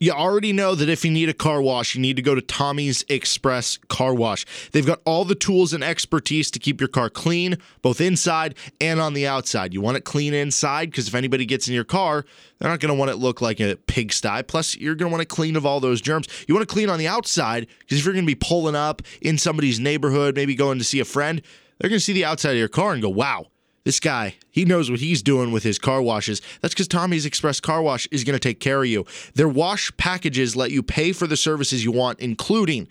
You already know that if you need a car wash, you need to go to Tommy's Express Car Wash. They've got all the tools and expertise to keep your car clean, both inside and on the outside. You want it clean inside because if anybody gets in your car, they're not going to want it look like a pigsty. Plus, you're going to want it clean of all those germs. You want to clean on the outside because if you're going to be pulling up in somebody's neighborhood, maybe going to see a friend, they're going to see the outside of your car and go, wow, this guy, he knows what he's doing with his car washes. That's because Tommy's Express Car Wash is going to take care of you. Their wash packages let you pay for the services you want, including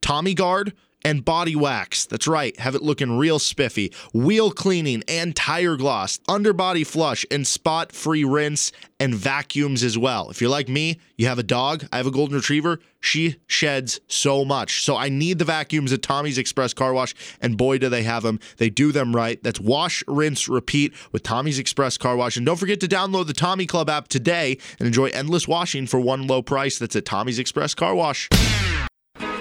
Tommy Guard and body wax. That's right, have it looking real spiffy. Wheel cleaning and tire gloss, underbody flush and spot free rinse and vacuums as well. If you're like me, you have a dog, I have a golden retriever, she sheds so much. So I need the vacuums at Tommy's Express Car Wash, and boy, do they have them. They do them right. That's wash, rinse, repeat with Tommy's Express Car Wash. And don't forget to download the Tommy Club app today and enjoy endless washing for one low price. That's at Tommy's Express Car Wash.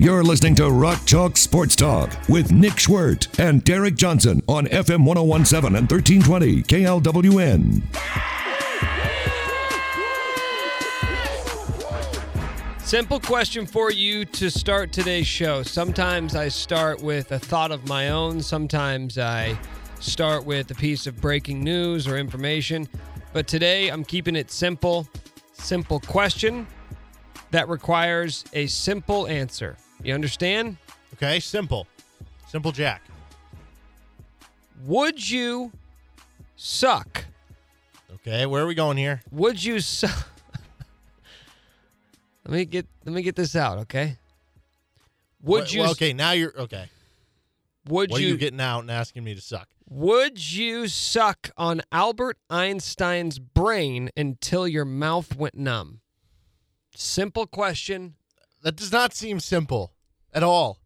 You're listening to Rock Chalk Sports Talk with Nick Schwerdt and Derek Johnson on FM 1017 and 1320 KLWN. Simple question for you to start today's show. Sometimes I start with a thought of my own, sometimes I start with a piece of breaking news or information. But today I'm keeping it simple. Simple question that requires a simple answer. You understand? Okay, simple. Simple Jack. Would you suck? Okay, where are we going here? Would you suck? let me get let me get this out, okay? Would Well, you well, okay, now you're okay. would What you are you getting out and asking me to suck? Would you suck on Albert Einstein's brain until your mouth went numb? Simple question. That does not seem simple at all.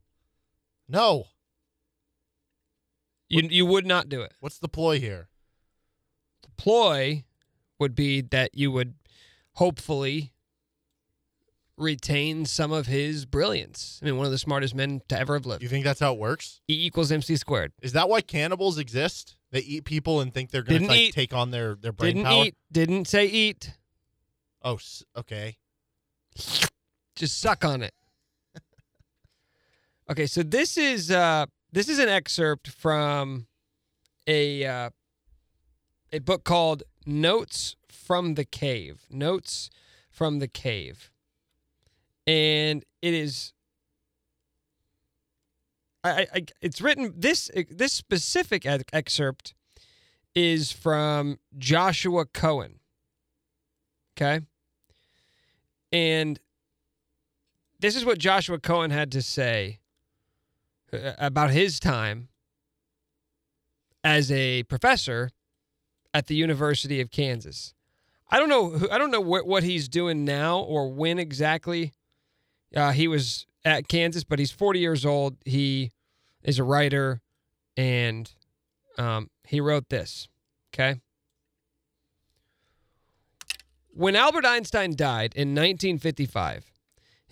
No. You you would not do it. What's the ploy here? The ploy would be that you would hopefully retain some of his brilliance. I mean, one of the smartest men to ever have lived. You think that's how it works? E equals MC squared. Is that why cannibals exist? They eat people and think they're going to like, take on their their brain Didn't power. eat. Didn't say eat. Oh, okay. Just suck on it. Okay, so this is uh this is an excerpt from a uh, a book called Notes from the Cave. Notes from the Cave. And it is I, I, it's written this this specific excerpt is from Joshua Cohen. Okay? And this is what Joshua Cohen had to say uh, about his time as a professor at the University of Kansas. I don't know. who- I don't know wh- what he's doing now or when exactly uh, he was at Kansas, but he's 40 years old. He is a writer, and um, he wrote this. Okay. When Albert Einstein died in 1955,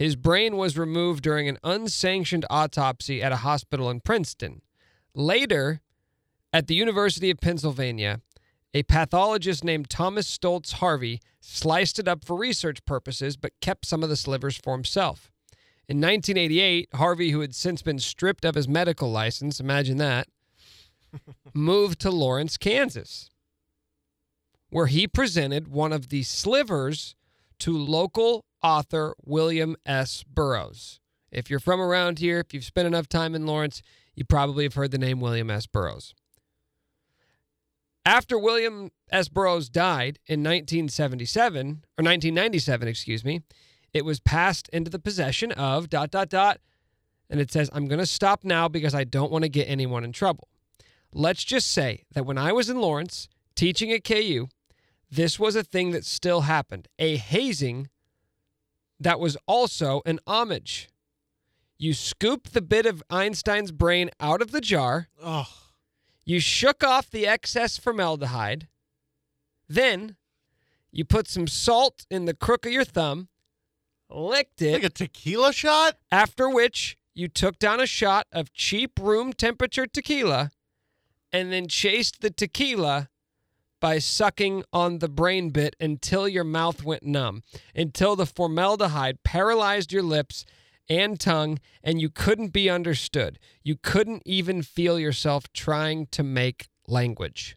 his brain was removed during an unsanctioned autopsy at a hospital in Princeton. Later, at the University of Pennsylvania, a pathologist named Thomas Stoltz Harvey sliced it up for research purposes but kept some of the slivers for himself. In 1988, Harvey, who had since been stripped of his medical license, imagine that, moved to Lawrence, Kansas, where he presented one of the slivers to local author William S. Burroughs. If you're from around here, if you've spent enough time in Lawrence, you probably have heard the name William S. Burroughs. After William S. Burroughs died in 1977, or 1997, excuse me, it was passed into the possession of dot, dot, dot. And it says, I'm going to stop now because I don't want to get anyone in trouble. Let's just say that when I was in Lawrence teaching at KU, this was a thing that still happened. A hazing that was also an homage. You scooped the bit of Einstein's brain out of the jar, Oh, you shook off the excess formaldehyde, then you put some salt in the crook of your thumb, licked it, like a tequila shot? after which you took down a shot of cheap room temperature tequila and then chased the tequila by sucking on the brain bit until your mouth went numb, until the formaldehyde paralyzed your lips and tongue and you couldn't be understood. You couldn't even feel yourself trying to make language.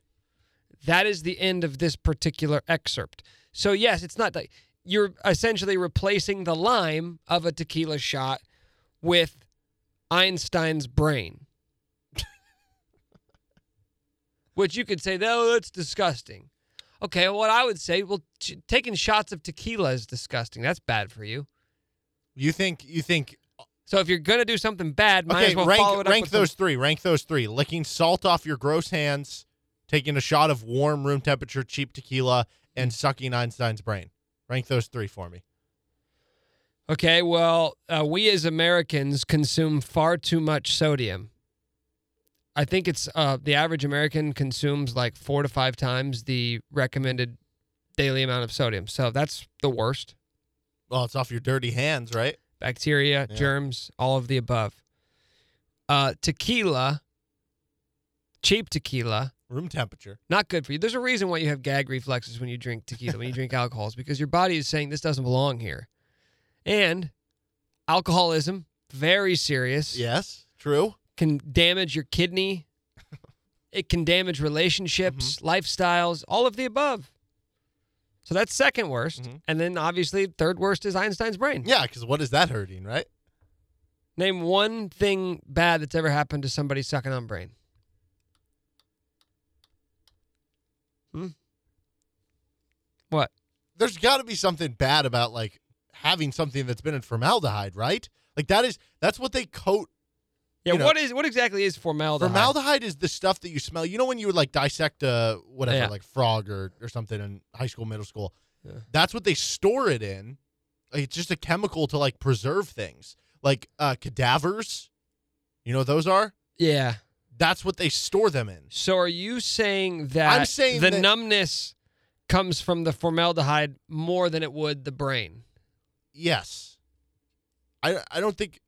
That is the end of this particular excerpt. So, yes, it's not like you're essentially replacing the lime of a tequila shot with Einstein's brain. Which you could say, oh, that's disgusting. Okay, what I would say, well, t- taking shots of tequila is disgusting. That's bad for you. You think you think So if you're gonna do something bad, might okay, as well rank follow it up rank with those three. Rank those three. Licking salt off your gross hands, taking a shot of warm room temperature cheap tequila, and sucking Einstein's brain. Rank those three for me. Okay, well, uh, we as Americans consume far too much sodium. I think it's uh, the average American consumes like four to five times the recommended daily amount of sodium. So that's the worst. Well, it's off your dirty hands, right? Bacteria, Yeah. germs, all of the above. Uh, tequila, cheap tequila, Room temperature. not good for you. There's a reason why you have gag reflexes when you drink tequila, when you drink alcohols, because your body is saying this doesn't belong here. And alcoholism, very serious, Yes, true. Can damage your kidney. It can damage relationships, lifestyles, all of the above. So that's second worst. Mhm. And then obviously, third worst is Einstein's brain. Yeah, because what is that hurting, right? Name one thing bad that's ever happened to somebody sucking on brain. Hmm? What? There's got to be something bad about like having something that's been in formaldehyde, right? Like that is that's what they coat. Yeah, You know- what is what exactly is formaldehyde? Formaldehyde is the stuff that you smell. You know when you would like dissect a whatever, Yeah. like frog or or something in high school, middle school. Yeah. That's what they store it in. Like, it's just a chemical to like preserve things, like uh, cadavers. You know what those are? Yeah. That's what they store them in. So are you saying that I'm saying the that- numbness comes from the formaldehyde more than it would the brain? Yes. I I don't think.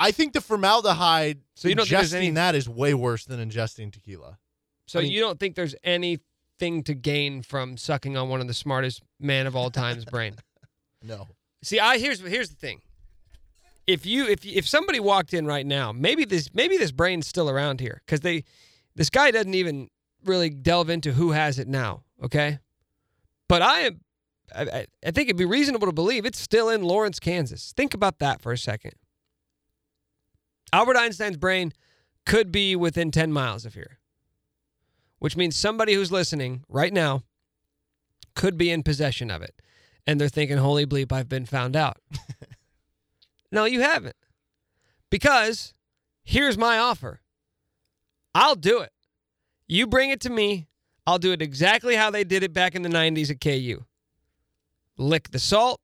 I think the formaldehyde. So you don't think there's ingesting any- that is way worse than ingesting tequila. So I mean- you don't think there's anything to gain from sucking on one of the smartest man of all time's brain? No. See, I here's here's the thing. If you if if somebody walked in right now, maybe this maybe this brain's still around here because they this guy doesn't even really delve into who has it now. Okay, but I am I, I- I think it'd be reasonable to believe it's still in Lawrence, Kansas. Think about that for a second. Albert Einstein's brain could be within 10 miles of here, which means somebody who's listening right now could be in possession of it. And they're thinking, holy bleep, I've been found out. no, you haven't. Because here's my offer I'll do it. You bring it to me, I'll do it exactly how they did it back in the 90s at KU. Lick the salt,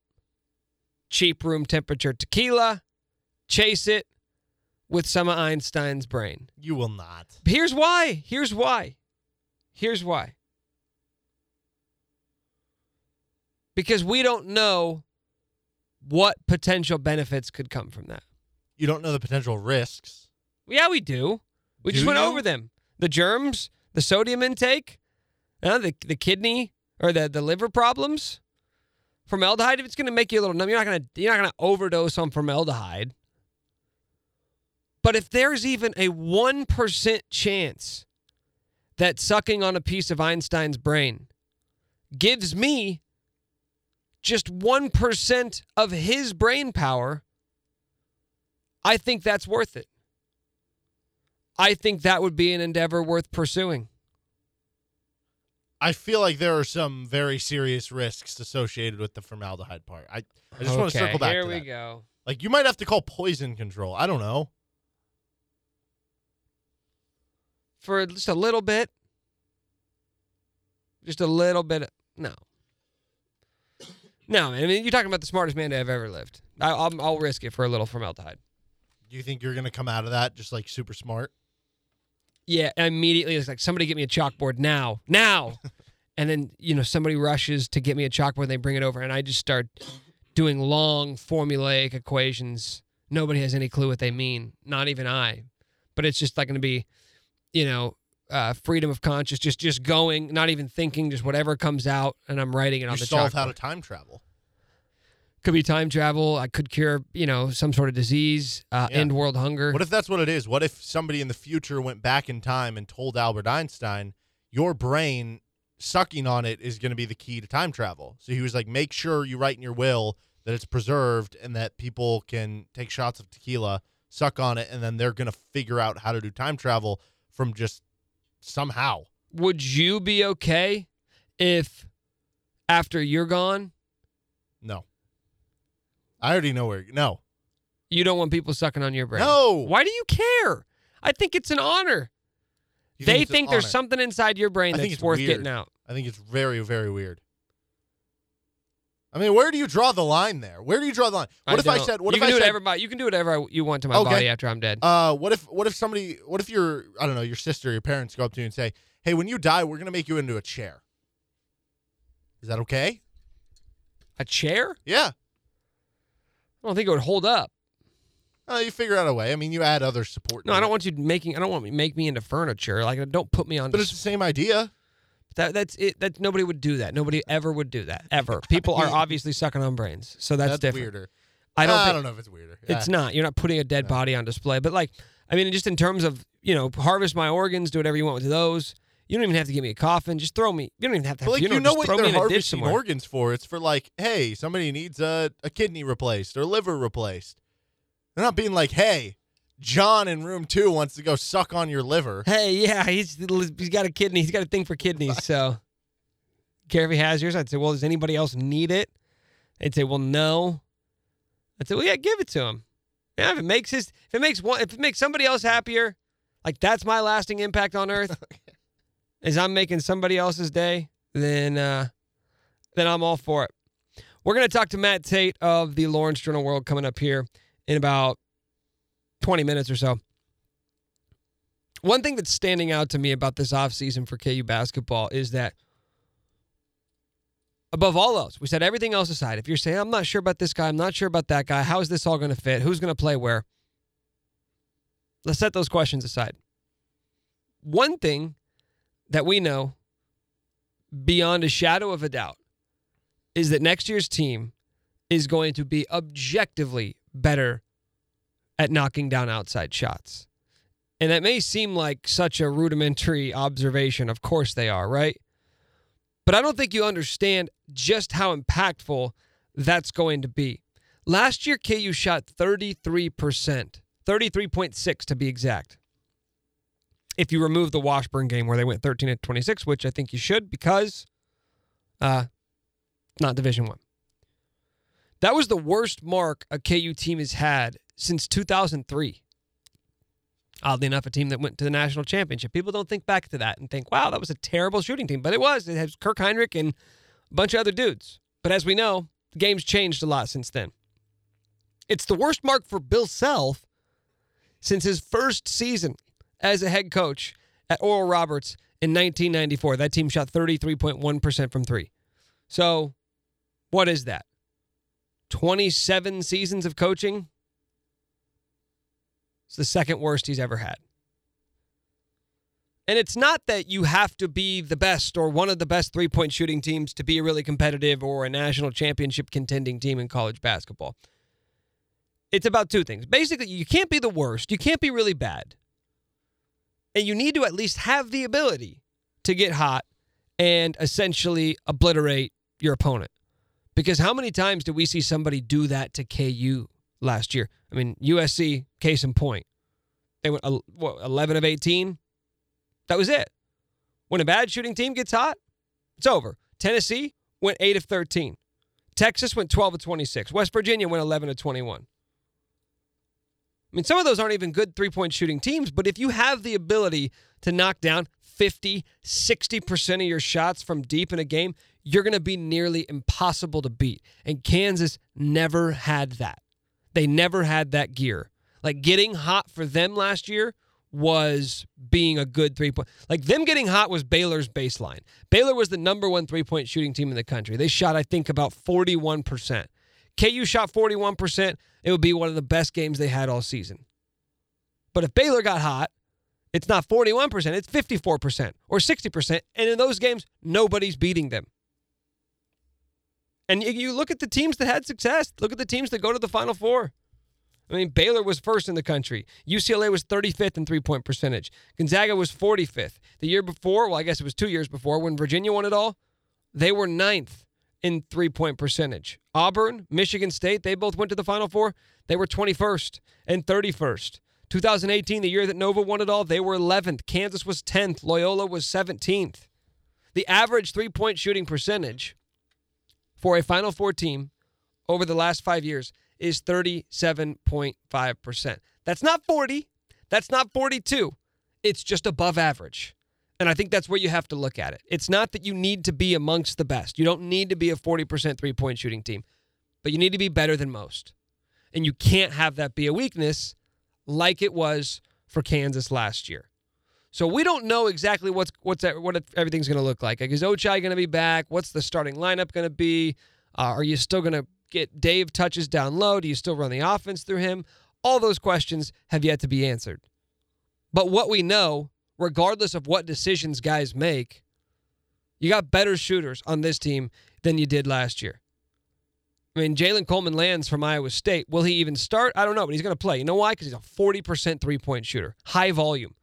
cheap room temperature tequila, chase it with some of Einstein's brain. You will not. Here's why. Here's why. Here's why. Because we don't know what potential benefits could come from that. You don't know the potential risks. Yeah, we do. We just went you? over them. The germs, the sodium intake, uh, the the kidney or the the liver problems. Formaldehyde, if it's going to make you a little numb, you're not going to you're not going to overdose on formaldehyde. But if there's even a 1% chance that sucking on a piece of Einstein's brain gives me just 1% of his brain power, I think that's worth it. I think that would be an endeavor worth pursuing. I feel like there are some very serious risks associated with the formaldehyde part. I, I just want to circle back Here we that. go. Like you might have to call poison control. I don't know. For just a little bit. Just a little bit. Of, no. No, man. I mean, you're talking about the smartest man to have ever lived. I, I'll, I'll risk it for a little formaldehyde. Do you think you're gonna come out of that just like super smart? Yeah, immediately it's like somebody get me a chalkboard now, now, and then you know somebody rushes to get me a chalkboard. and They bring it over, and I just start doing long formulaic equations. Nobody has any clue what they mean, not even I. But it's just like going to be, you know, uh, freedom of conscious, just just going, not even thinking, just whatever comes out, and I'm writing it You on the solve chalkboard. how to time travel. could be time travel. I could cure, you know, some sort of disease, uh, Yeah. end world hunger. What if that's what it is? What if somebody in the future went back in time and told Albert Einstein, your brain sucking on it is going to be the key to time travel? So he was like, make sure you write in your will that it's preserved and that people can take shots of tequila, suck on it, and then they're going to figure out how to do time travel from just somehow. Would you be okay if after you're gone, No. I already know where. No. you don't want people sucking on your brain? No. Why do you care? I think it's an honor. You they an think there's honor? something inside your brain I think that's it's worth weird. getting out. I think it's very, very weird. I mean, where do you draw the line there? Where do you draw the line? What if I don't. said? What you if can I do said? whatever, you can do whatever you want to my Okay. body after I'm dead. Uh, what if? What if somebody? What if your? I don't know. Your sister, your parents go up to you and say, "Hey, when you die, we're gonna make you into a chair." Is that okay? a chair? Yeah. I don't think it would hold up. Uh, you figure out a way. I mean, you add other support. No, I don't it. want you making. I don't want you make me into furniture. Like, don't put me on. But it's the same idea. That that's it. That nobody would do that. Nobody ever would do that ever. People are obviously sucking on brains, so that's, different. weirder. I don't. Uh, think, I don't know if it's weirder. It's Yeah. not. You're not putting a dead body on display. But like, I mean, just in terms of you know, harvest my organs, do whatever you want with those. You don't even have to give me a coffin. Just throw me. You don't even have to. But like you you, know, know what they're in a ditch harvesting organs for? It's for like, hey, somebody needs a, a kidney replaced or liver replaced. They're not being like, hey, John in room two wants to go suck on your liver. Hey, yeah, he's he's got a kidney. He's got a thing for kidneys. So, care if he has yours. I'd say, well, does anybody else need it? They'd say, well, no. I'd say, well, yeah, give it to him. Yeah, if it makes his, if it makes one, if it makes somebody else happier, like that's my lasting impact on Earth. is I'm making somebody else's day, then uh, then I'm all for it. We're gonna talk to Matt Tate of the Lawrence Journal World coming up here in about 20 minutes or so. One thing that's standing out to me about this offseason for KU basketball is that above all else, we said everything else aside. If you're saying, I'm not sure about this guy, I'm not sure about that guy, how is this all going to fit? Who's going to play where? Let's set those questions aside. One thing that we know beyond a shadow of a doubt is that next year's team is going to be objectively better at knocking down outside shots. And that may seem like such a rudimentary observation. Of course they are, right? But I don't think you understand just how impactful that's going to be. Last year, KU shot 33%, 33.6 to be exact. If you remove the Washburn game where they went 13 at 26, which I think you should because uh not Division 1. That was the worst mark a KU team has had since 2003. Oddly enough, a team that went to the national championship. People don't think back to that and think, wow, that was a terrible shooting team. But it was. It has Kirk Hinrich and a bunch of other dudes. But as we know, the game's changed a lot since then. It's the worst mark for Bill Self since his first season as a head coach at Oral Roberts in 1994. That team shot 33.1% from three. So, what is that? 27 seasons of coaching? It's the second worst he's ever had. And it's not that you have to be the best or one of the best three point shooting teams to be a really competitive or a national championship contending team in college basketball. It's about two things. Basically, you can't be the worst, you can't be really bad. And you need to at least have the ability to get hot and essentially obliterate your opponent. Because how many times do we see somebody do that to KU last year? I mean, USC, case in point. They went what, 11 of 18. That was it. When a bad shooting team gets hot, it's over. Tennessee went 8 of 13. Texas went 12 of 26. West Virginia went 11 of 21. I mean, some of those aren't even good three point shooting teams, but if you have the ability to knock down 50, 60% of your shots from deep in a game, you're going to be nearly impossible to beat. And Kansas never had that. They never had that gear. Like getting hot for them last year was being a good three point. Like them getting hot was Baylor's baseline. Baylor was the number one three point shooting team in the country. They shot, I think, about 41%. KU shot 41%. It would be one of the best games they had all season. But if Baylor got hot, it's not 41%, it's 54% or 60%. And in those games, nobody's beating them. And you look at the teams that had success, look at the teams that go to the Final Four. I mean, Baylor was first in the country. UCLA was 35th in three point percentage. Gonzaga was 45th. The year before, well, I guess it was two years before, when Virginia won it all, they were ninth in three point percentage. Auburn, Michigan State, they both went to the Final Four. They were 21st and 31st. 2018, the year that Nova won it all, they were 11th. Kansas was 10th. Loyola was 17th. The average three point shooting percentage for a Final Four team over the last five years is 37.5%. That's not 40. That's not 42. It's just above average. And I think that's where you have to look at it. It's not that you need to be amongst the best. You don't need to be a 40% three point shooting team, but you need to be better than most. And you can't have that be a weakness like it was for Kansas last year. So we don't know exactly what's what's what everything's going to look like. Like is Ochai going to be back? What's the starting lineup going to be? Uh, are you still going to get Dave touches down low? Do you still run the offense through him? All those questions have yet to be answered. But what we know, regardless of what decisions guys make, you got better shooters on this team than you did last year. I mean, Jalen Coleman lands from Iowa State. Will he even start? I don't know, but he's going to play. You know why? Because he's a 40% three point shooter, high volume.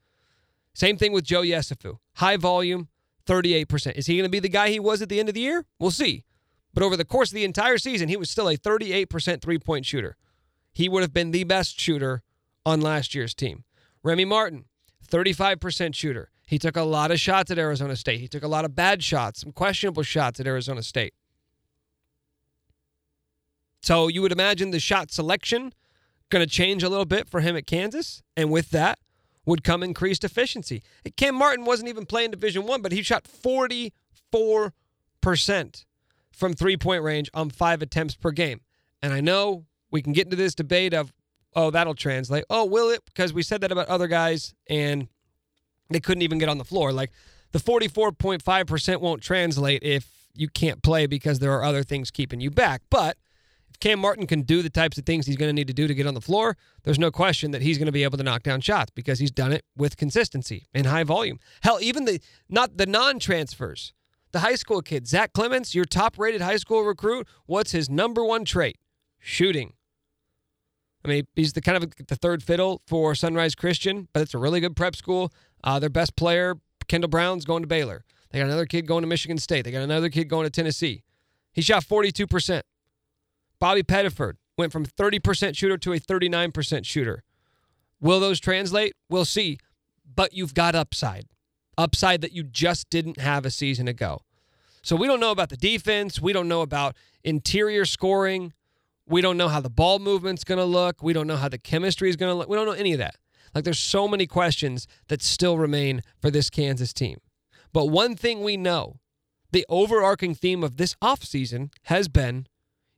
Same thing with Joe Yesufu, high volume, 38%. Is he going to be the guy he was at the end of the year? We'll see. But over the course of the entire season, he was still a 38% three point shooter. He would have been the best shooter on last year's team. Remy Martin, 35% shooter. He took a lot of shots at Arizona State. He took a lot of bad shots, some questionable shots at Arizona State. So you would imagine the shot selection going to change a little bit for him at Kansas, and with that would come increased efficiency. Cam Martin wasn't even playing Division One, but he shot 44 percent from three point range on five attempts per game. And I know we can get into this debate of, oh, that'll translate. Oh, will it? Because we said that about other guys and they couldn't even get on the floor. Like the 44.5% won't translate if you can't play because there are other things keeping you back. But Cam Martin can do the types of things he's going to need to do to get on the floor, there's no question that he's going to be able to knock down shots because he's done it with consistency and high volume. Hell, even the not the non-transfers the high school kid, Zach Clemence, your top rated high school recruit, what's his number one trait? Shooting. I mean, he's the kind of the third fiddle for Sunrise Christian, but it's a really good prep school. Uh, their best player, Kendall Brown's going to Baylor. They got another kid going to Michigan State. They got another kid going to Tennessee. He shot 42%. Bobby Pettiford went from 30% shooter to a 39% shooter. Will those translate? We'll see. But you've got upside upside that you just didn't have a season ago. So we don't know about the defense. We don't know about interior scoring. We don't know how the ball movement's going to look. We don't know how the chemistry is going to look. We don't know any of that. Like there's so many questions that still remain for this Kansas team. But one thing we know, the overarching theme of this offseason has been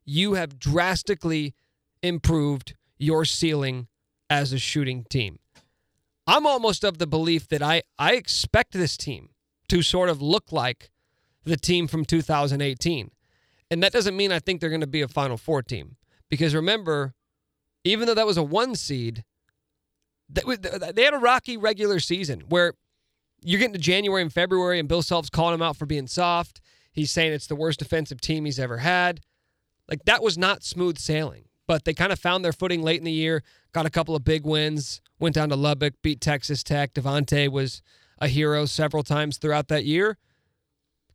you have drastically improved your ceiling as a shooting team. I'm almost of the belief that I, I expect this team to sort of look like the team from 2018. And that doesn't mean I think they're going to be a Final Four team. Because remember, even though that was a one seed, they had a rocky regular season where you're getting to January and February, and Bill Self's calling him out for being soft. He's saying it's the worst defensive team he's ever had. Like, that was not smooth sailing. But they kind of found their footing late in the year, got a couple of big wins, went down to Lubbock, beat Texas Tech. Devonte' was a hero several times throughout that year.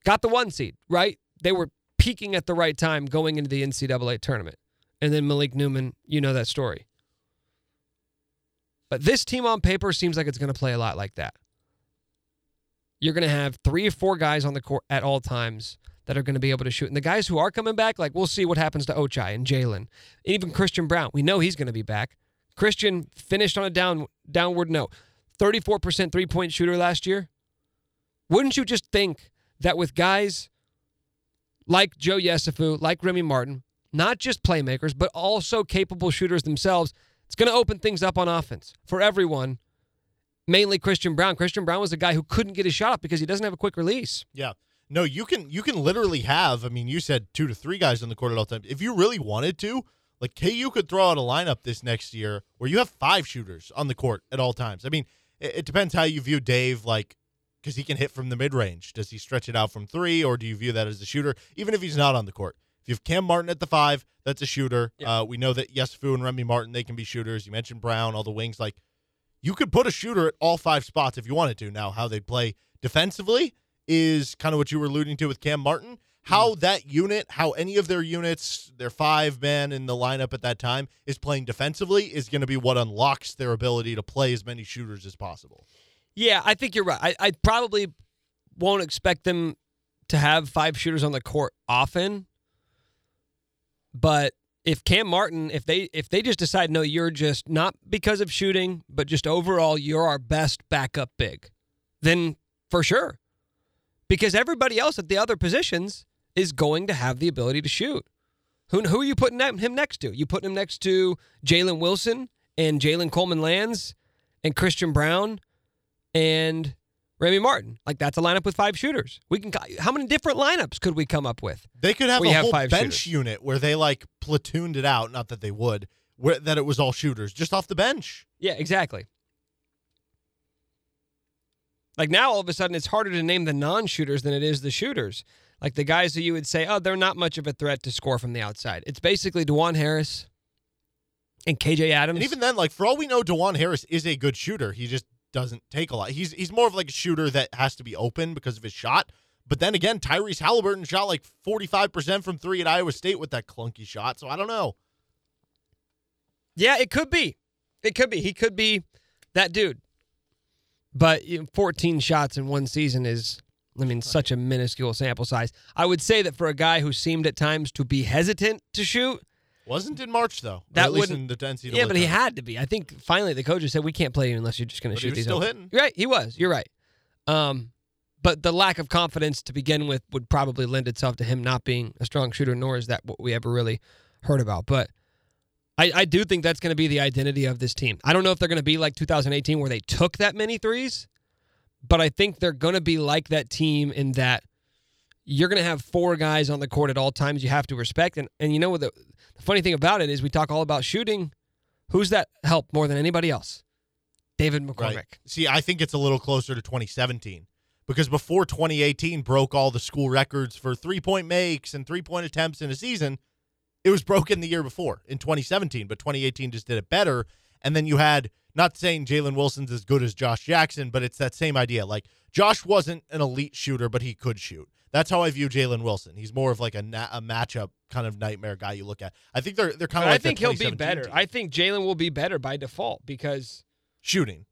Got the one seed, right? They were peaking at the right time going into the NCAA tournament. And then Malik Newman, you know that story. But this team on paper seems like it's going to play a lot like that. You're going to have three or four guys on the court at all times that are going to be able to shoot. And the guys who are coming back, like we'll see what happens to Ochai and Jalen, even Christian Brown. We know he's going to be back. Christian finished on a down downward note. 34% three point shooter last year. Wouldn't you just think that with guys like Joe Yesufu, like Remy Martin, not just playmakers, but also capable shooters themselves, it's going to open things up on offense for everyone. Mainly Christian Brown. Christian Brown was a guy who couldn't get his shot up because he doesn't have a quick release. Yeah. No, you can you can literally have. I mean, you said two to three guys on the court at all times. If you really wanted to, like KU could throw out a lineup this next year where you have five shooters on the court at all times. I mean, it, it depends how you view Dave. Like, because he can hit from the mid range. Does he stretch it out from three, or do you view that as a shooter, even if he's not on the court? If you have Cam Martin at the five, that's a shooter. Yeah. Uh, we know that Yesufu and Remy Martin they can be shooters. You mentioned Brown, all the wings. Like, you could put a shooter at all five spots if you wanted to. Now, how they play defensively is kind of what you were alluding to with Cam Martin. How mm-hmm. that unit, how any of their units, their five men in the lineup at that time is playing defensively is going to be what unlocks their ability to play as many shooters as possible. Yeah, I think you're right. I, I probably won't expect them to have five shooters on the court often. But if Cam Martin, if they if they just decide no, you're just not because of shooting, but just overall you're our best backup big, then for sure. Because everybody else at the other positions is going to have the ability to shoot. Who who are you putting him next to? You putting him next to Jalen Wilson and Jalen Coleman Lands and Christian Brown and Remy Martin. Like that's a lineup with five shooters. We can. How many different lineups could we come up with? They could have We a have whole bench shooters. unit where they like platooned it out. Not that they would, where that it was all shooters just off the bench. Yeah, exactly. Like now, all of a sudden, it's harder to name the non-shooters than it is the shooters. Like the guys who you would say, oh, they're not much of a threat to score from the outside. It's basically Dajuan Harris and KJ Adams. And even then, like for all we know, Dajuan Harris is a good shooter. He just doesn't take a lot. He's he's more of like a shooter that has to be open because of his shot. But then again, Tyrese Halliburton shot like forty five percent from three at Iowa State with that clunky shot. So I don't know. Yeah, it could be. It could be. He could be that dude. But you know, 14 shots in one season is, I mean, such a minuscule sample size. I would say that for a guy who seemed at times to be hesitant to shoot, Wasn't in March though. That wouldn't- in the NCAA. yeah, but he had to be. I think finally the coaches said we can't play you unless you're just going to he shoot was these. still open." hitting. You're right. He was. You're right. Um, but the lack of confidence to begin with would probably lend itself to him not being a strong shooter. Nor is that what we ever really heard about. But I, I do think that's going to be the identity of this team. I don't know if they're going to be like 2018 where they took that many threes, but I think they're going to be like that team in that you're going to have four guys on the court at all times you have to respect. And and you know what the, the funny thing about it is we talk all about shooting. Who's that help more than anybody else? David McCormack. Right. See, I think it's a little closer to 2017 because before 2018 broke all the school records for three point makes and three point attempts in a season, it was broken the year before in 2017, but 2018 just did it better. And then you had, not saying Jalen Wilson's as good as Josh Jackson, but it's that same idea. Like, Josh wasn't an elite shooter, but he could shoot. That's how I view Jalen Wilson. He's more of like a, na- a matchup kind of nightmare guy you look at. I think they're they're kind of I like that think he'll be better. team. I think Jalen will be better by default because shooting.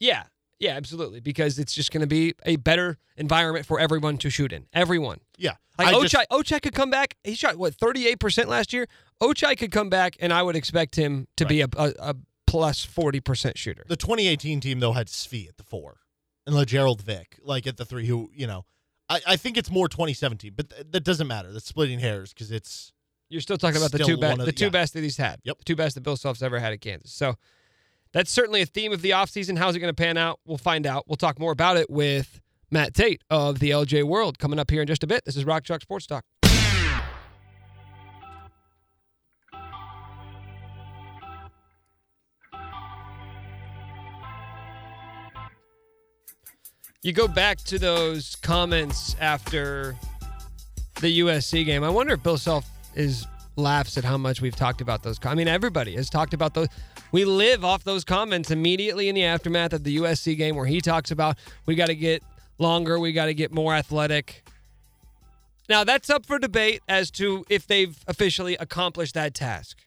Yeah, yeah, absolutely. Because it's just going to be a better environment for everyone to shoot in. Everyone. Yeah. Like I Ochai, just- Ochai could come back. He shot what thirty eight percent last year. Ochai could come back, and I would expect him to be a, a, a plus forty percent shooter. The 2018 team though had Svi at the four, and Lagerald Vick like at the three. Who you know, I, I think it's more 2017, but th- that doesn't matter. That's splitting hairs because it's You're still talking about the two best, the the- two yeah. best that he's had. Yep. The two best that Bill Self's ever had at Kansas. So that's certainly a theme of the offseason. How's it going to pan out? We'll find out. We'll talk more about it with Matt Tate of the LJ World coming up here in just a bit. This is Rock Chalk Sports Talk. You go back to those comments after the USC game. I wonder if Bill Self is laughs at how much we've talked about those. I mean, everybody has talked about those. We live off those comments immediately in the aftermath of the USC game, where he talks about we got to get longer, we got to get more athletic. Now that's up for debate as to if they've officially accomplished that task.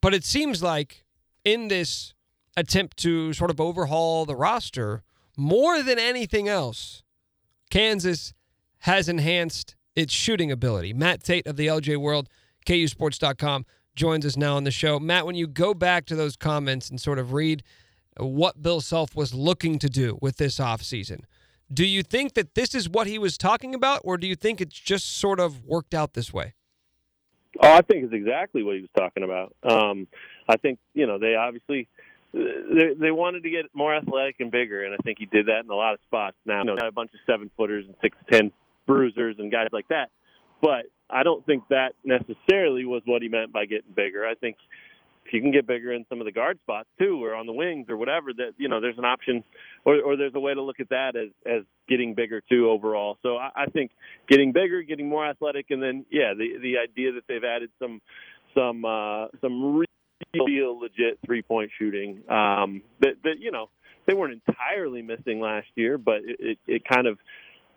But it seems like in this attempt to sort of overhaul the roster, more than anything else, Kansas has enhanced its shooting ability. Matt Tate of the LJ World, KUSports.com, joins us now on the show. Matt, when you go back to those comments and sort of read what Bill Self was looking to do with this offseason, Do you think that this is what he was talking about, or do you think it's just sort of worked out this way? Oh, I think it's exactly what he was talking about. Um, I think you know they obviously they, they wanted to get more athletic and bigger, and I think he did that in a lot of spots. Now, you know, got a bunch of seven footers and six ten bruisers and guys like that, but I don't think that necessarily was what he meant by getting bigger. I think if you can get bigger in some of the guard spots too, or on the wings or whatever, that you know there's an option, or, or there's a way to look at that as as getting bigger too overall. So I, I think getting bigger, getting more athletic, and then yeah, the the idea that they've added some some uh, some real legit three point shooting um, that that you know they weren't entirely missing last year, but it, it, it kind of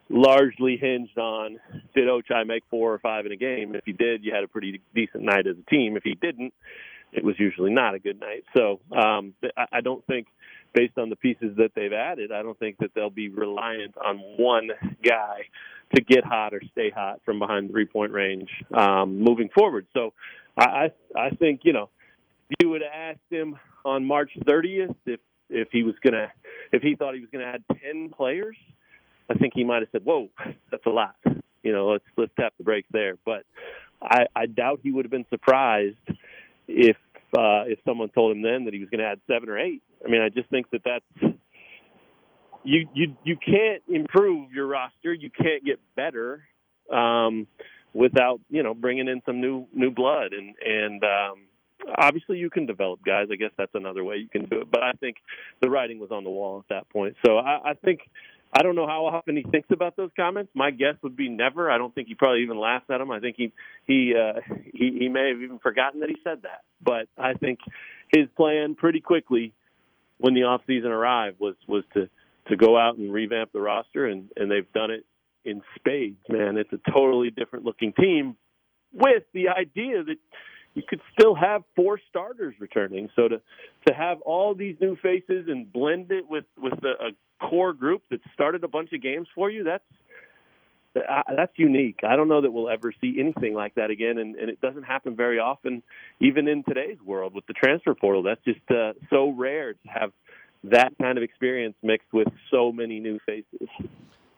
largely hinged on did Ochai make four or five in a game. If he did, you had a pretty decent night as a team. If he didn't, it was usually not a good night. So um, I don't think, based on the pieces that they've added, I don't think that they'll be reliant on one guy to get hot or stay hot from behind three point range um, moving forward. So I I think you know you would asked him on March 30th if if he was gonna if he thought he was gonna add 10 players. I think he might have said, "Whoa, that's a lot." You know, let's let's tap the brakes there. But I, I doubt he would have been surprised if uh, if someone told him then that he was going to add seven or eight. I mean, I just think that that's you you you can't improve your roster. You can't get better um, without you know bringing in some new new blood and and um, obviously you can develop guys. I guess that's another way you can do it. But I think the writing was on the wall at that point. So I, I think I don't know how often he thinks about those comments. My guess would be never. I don't think he probably even laughs at them. I think he he uh, he he may have even forgotten that he said that. But I think his plan pretty quickly when the off season arrived was was to to go out and revamp the roster and and they've done it in spades. Man, it's a totally different looking team with the idea that you could still have four starters returning. So to to have all these new faces and blend it with with a, a core group that started a bunch of games for you, that's uh, that's unique. I don't know that we'll ever see anything like that again, and, and it doesn't happen very often, even in today's world with the transfer portal. That's just uh, so rare to have that kind of experience mixed with so many new faces.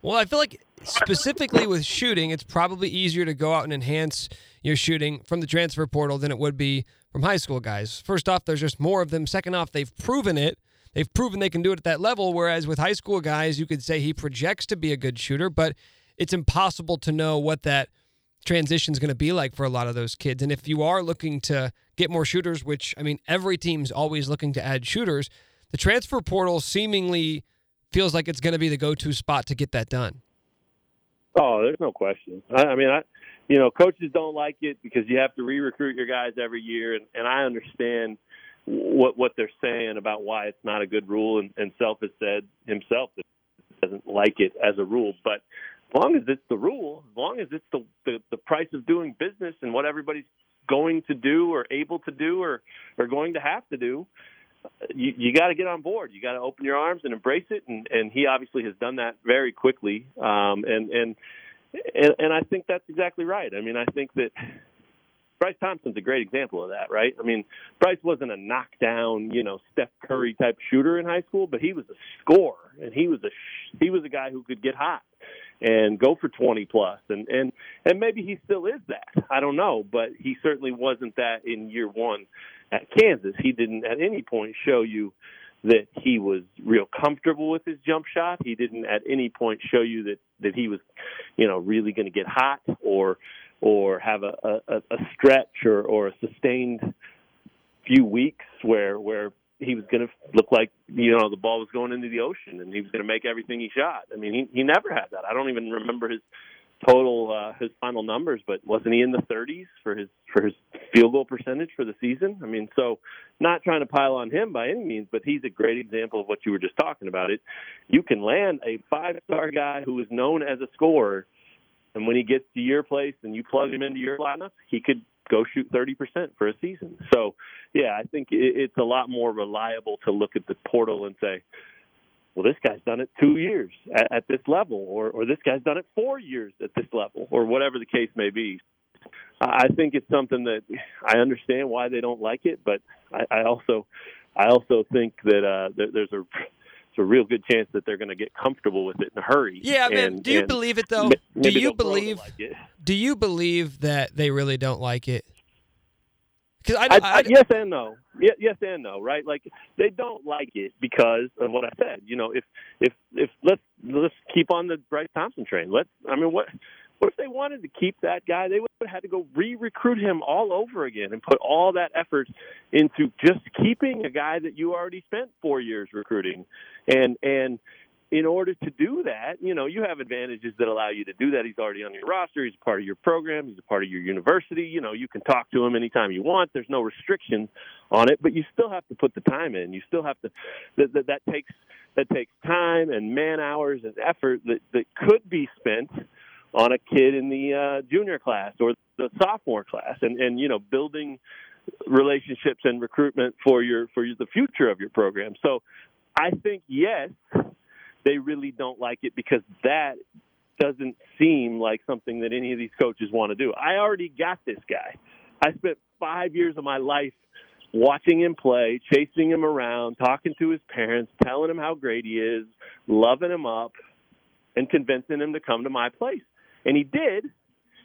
Well, I feel like specifically with shooting, it's probably easier to go out and enhance your shooting from the transfer portal than it would be from high school guys. First off, there's just more of them. Second off, they've proven it. They've proven they can do it at that level. Whereas with high school guys, you could say he projects to be a good shooter, but it's impossible to know what that transition is going to be like for a lot of those kids. And if you are looking to get more shooters, which I mean, every team's always looking to add shooters, the transfer portal seemingly feels like it's going to be the go-to spot to get that done. Oh, there's no question. I, I mean, I, you know, coaches don't like it because you have to re-recruit your guys every year, and, and I understand what what they're saying about why it's not a good rule. And, and Self has said himself that he doesn't like it as a rule, but as long as it's the rule, as long as it's the, the the price of doing business and what everybody's going to do or able to do or or going to have to do, you, you got to get on board. You got to open your arms and embrace it. And, and he obviously has done that very quickly. Um, and, and, and, and I think that's exactly right. I mean, I think that Bryce Thompson's a great example of that, right? I mean, Bryce wasn't a knockdown, you know, Steph Curry type shooter in high school, but he was a scorer, and he was a he was a guy who could get hot and go for 20 plus, and and and maybe he still is that. I don't know, but he certainly wasn't that in year one at Kansas, he didn't at any point show you that he was real comfortable with his jump shot. He didn't at any point show you that that he was, you know, really going to get hot or or have a, a, a stretch or, or a sustained few weeks where where he was going to look like you know the ball was going into the ocean and he was going to make everything he shot. I mean, he he never had that. I don't even remember his total uh, his final numbers, but wasn't he in the 30s for his for his field goal percentage for the season? I mean, so not trying to pile on him by any means, but he's a great example of what you were just talking about. It you can land a five star guy who is known as a scorer, and when he gets to your place and you plug him into your lineup, he could go shoot 30% for a season. So, yeah, I think it's a lot more reliable to look at the portal and say, well, this guy's done it two years at, at this level, or, or this guy's done it four years at this level, or whatever the case may be. I think it's something that I understand why they don't like it, but I, I also, I also think that uh, there, there's a, a real good chance that they're going to get comfortable with it in a hurry. Yeah, man. Do you believe it though? Do you they'll grow to believe? like. Do you believe that they really don't like it? Because I, I, I, yes and no. Ye- Yes and no. Right? Like they don't like it because of what I said. You know, if if if let's let's keep on the Bryce Thompson train. Let's. I mean, what what if they wanted to keep that guy? They would have had to go re-recruit him all over again and put all that effort into just keeping a guy that you already spent four years recruiting. And and in order to do that, you know, you have advantages that allow you to do that. He's already on your roster. He's part of your program. He's a part of your university. You know, you can talk to him anytime you want. There's no restrictions on it, but you still have to put the time in. You still have to. That that, that takes that takes time and man hours and effort that that could be spent on a kid in the uh, junior class or the sophomore class, and and you know, building relationships and recruitment for your for your, the future of your program. So, I think yes, they really don't like it because that doesn't seem like something that any of these coaches want to do. I already got this guy. I spent five years of my life watching him play, chasing him around, talking to his parents, telling him how great he is, loving him up, and convincing him to come to my place. And he did.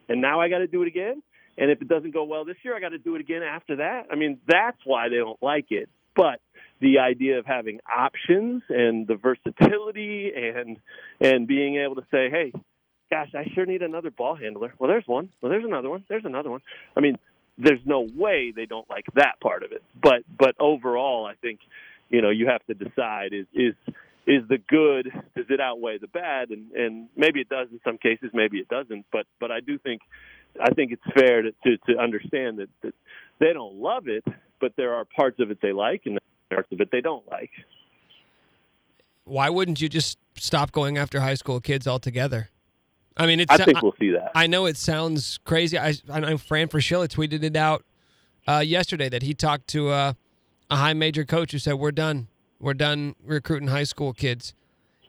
And now I got to do it again. And if it doesn't go well this year, I got to do it again after that. I mean, that's why they don't like it. But the idea of having options and the versatility and and being able to say, "Hey, gosh, I sure need another ball handler." Well, there's one. Well, there's another one. There's another one. I mean, there's no way they don't like that part of it. But but overall, I think you know you have to decide is is is the good does it outweigh the bad and and maybe it does in some cases maybe it doesn't but but I do think I think it's fair to to, to understand that, that they don't love it but there are parts of it they like and parts of it they don't like why wouldn't you just stop going after high school kids altogether? I mean, it's. I think we'll see that I know it sounds crazy. I, I know Fran Fraschilla tweeted it out uh, yesterday that he talked to uh, a high major coach who said, "We're done. We're done recruiting high school kids."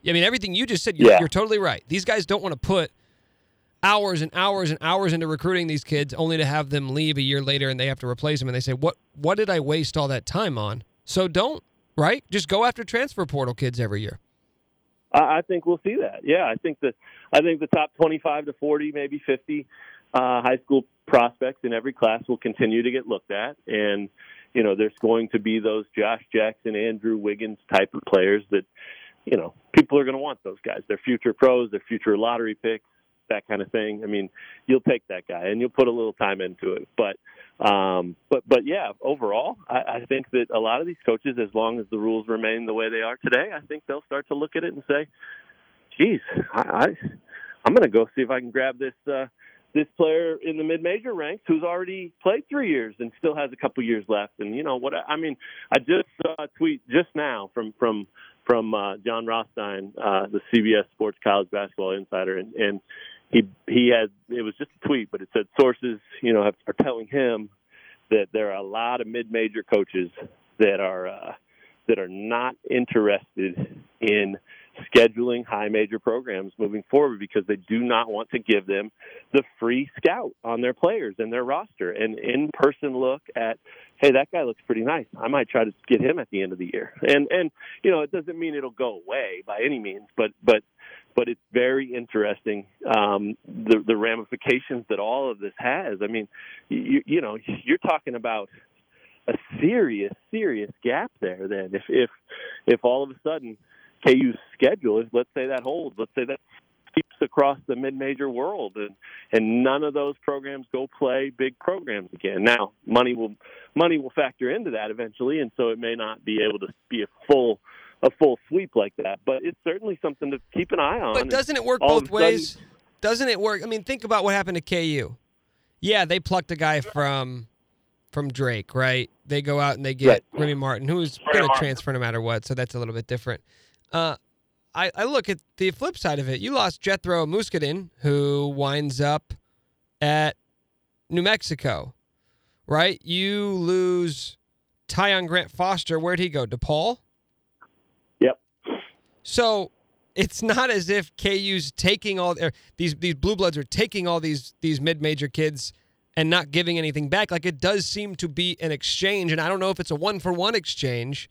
I mean, everything you just said, you're, Yeah. you're totally right. These guys don't want to put hours and hours and hours into recruiting these kids, only to have them leave a year later and they have to replace them. And they say, "What? What did I waste all that time on?" So don't. Right? Just go after transfer portal kids every year. I, think we'll see that. Yeah, I think that I think the top 25 to 40, maybe 50 uh, high school prospects in every class will continue to get looked at, and you know there's going to be those Josh Jackson, Andrew Wiggins type of players that you know people are going to want those guys. They're future pros, they're future lottery picks, that kind of thing. I mean, you'll take that guy and you'll put a little time into it, but. Um, but but yeah, overall, I, I think that a lot of these coaches, as long as the rules remain the way they are today, I think they'll start to look at it and say, "Geez, I, I I'm going to go see if I can grab this uh, this player in the mid major ranks who's already played three years and still has a couple years left." And you know what? I I mean, I just saw a tweet just now from from from uh, Jon Rothstein, uh, the CBS Sports College Basketball Insider, and, and he he had it was just a tweet, but it said sources, you know, have, are telling him that there are a lot of mid-major coaches that are uh, that are not interested in scheduling high major programs moving forward because they do not want to give them the free scout on their players and their roster and in-person look at hey that guy looks pretty nice i might try to get him at the end of the year and and you know it doesn't mean it'll go away by any means but but but it's very interesting um, the the ramifications that all of this has. I mean, you you know, you're talking about a serious serious gap there. Then if if if all of a sudden KU's schedule is let's say that holds, let's say that keeps across the mid-major world, and and none of those programs go play big programs again. Now, money will money will factor into that eventually, and so it may not be able to be a full a full sweep like that. But it's certainly something to keep an eye on. But doesn't it work both sudden- ways? Doesn't it work? I mean, think about what happened to KU. Yeah, they plucked a guy from from Drake, right? They go out and they get Right. Remy Martin, who's going to transfer no matter what, so that's a little bit different. Uh, I, I look at the flip side of it. You lost Gethro Muscadin, who winds up at New Mexico, right? You lose Tyon Grant Foster. Where'd he go? DePaul? Yep. So it's not as if KU's taking all or these these blue bloods are taking all these these mid major kids and not giving anything back. Like it does seem to be an exchange, and I don't know if it's a one for one exchange,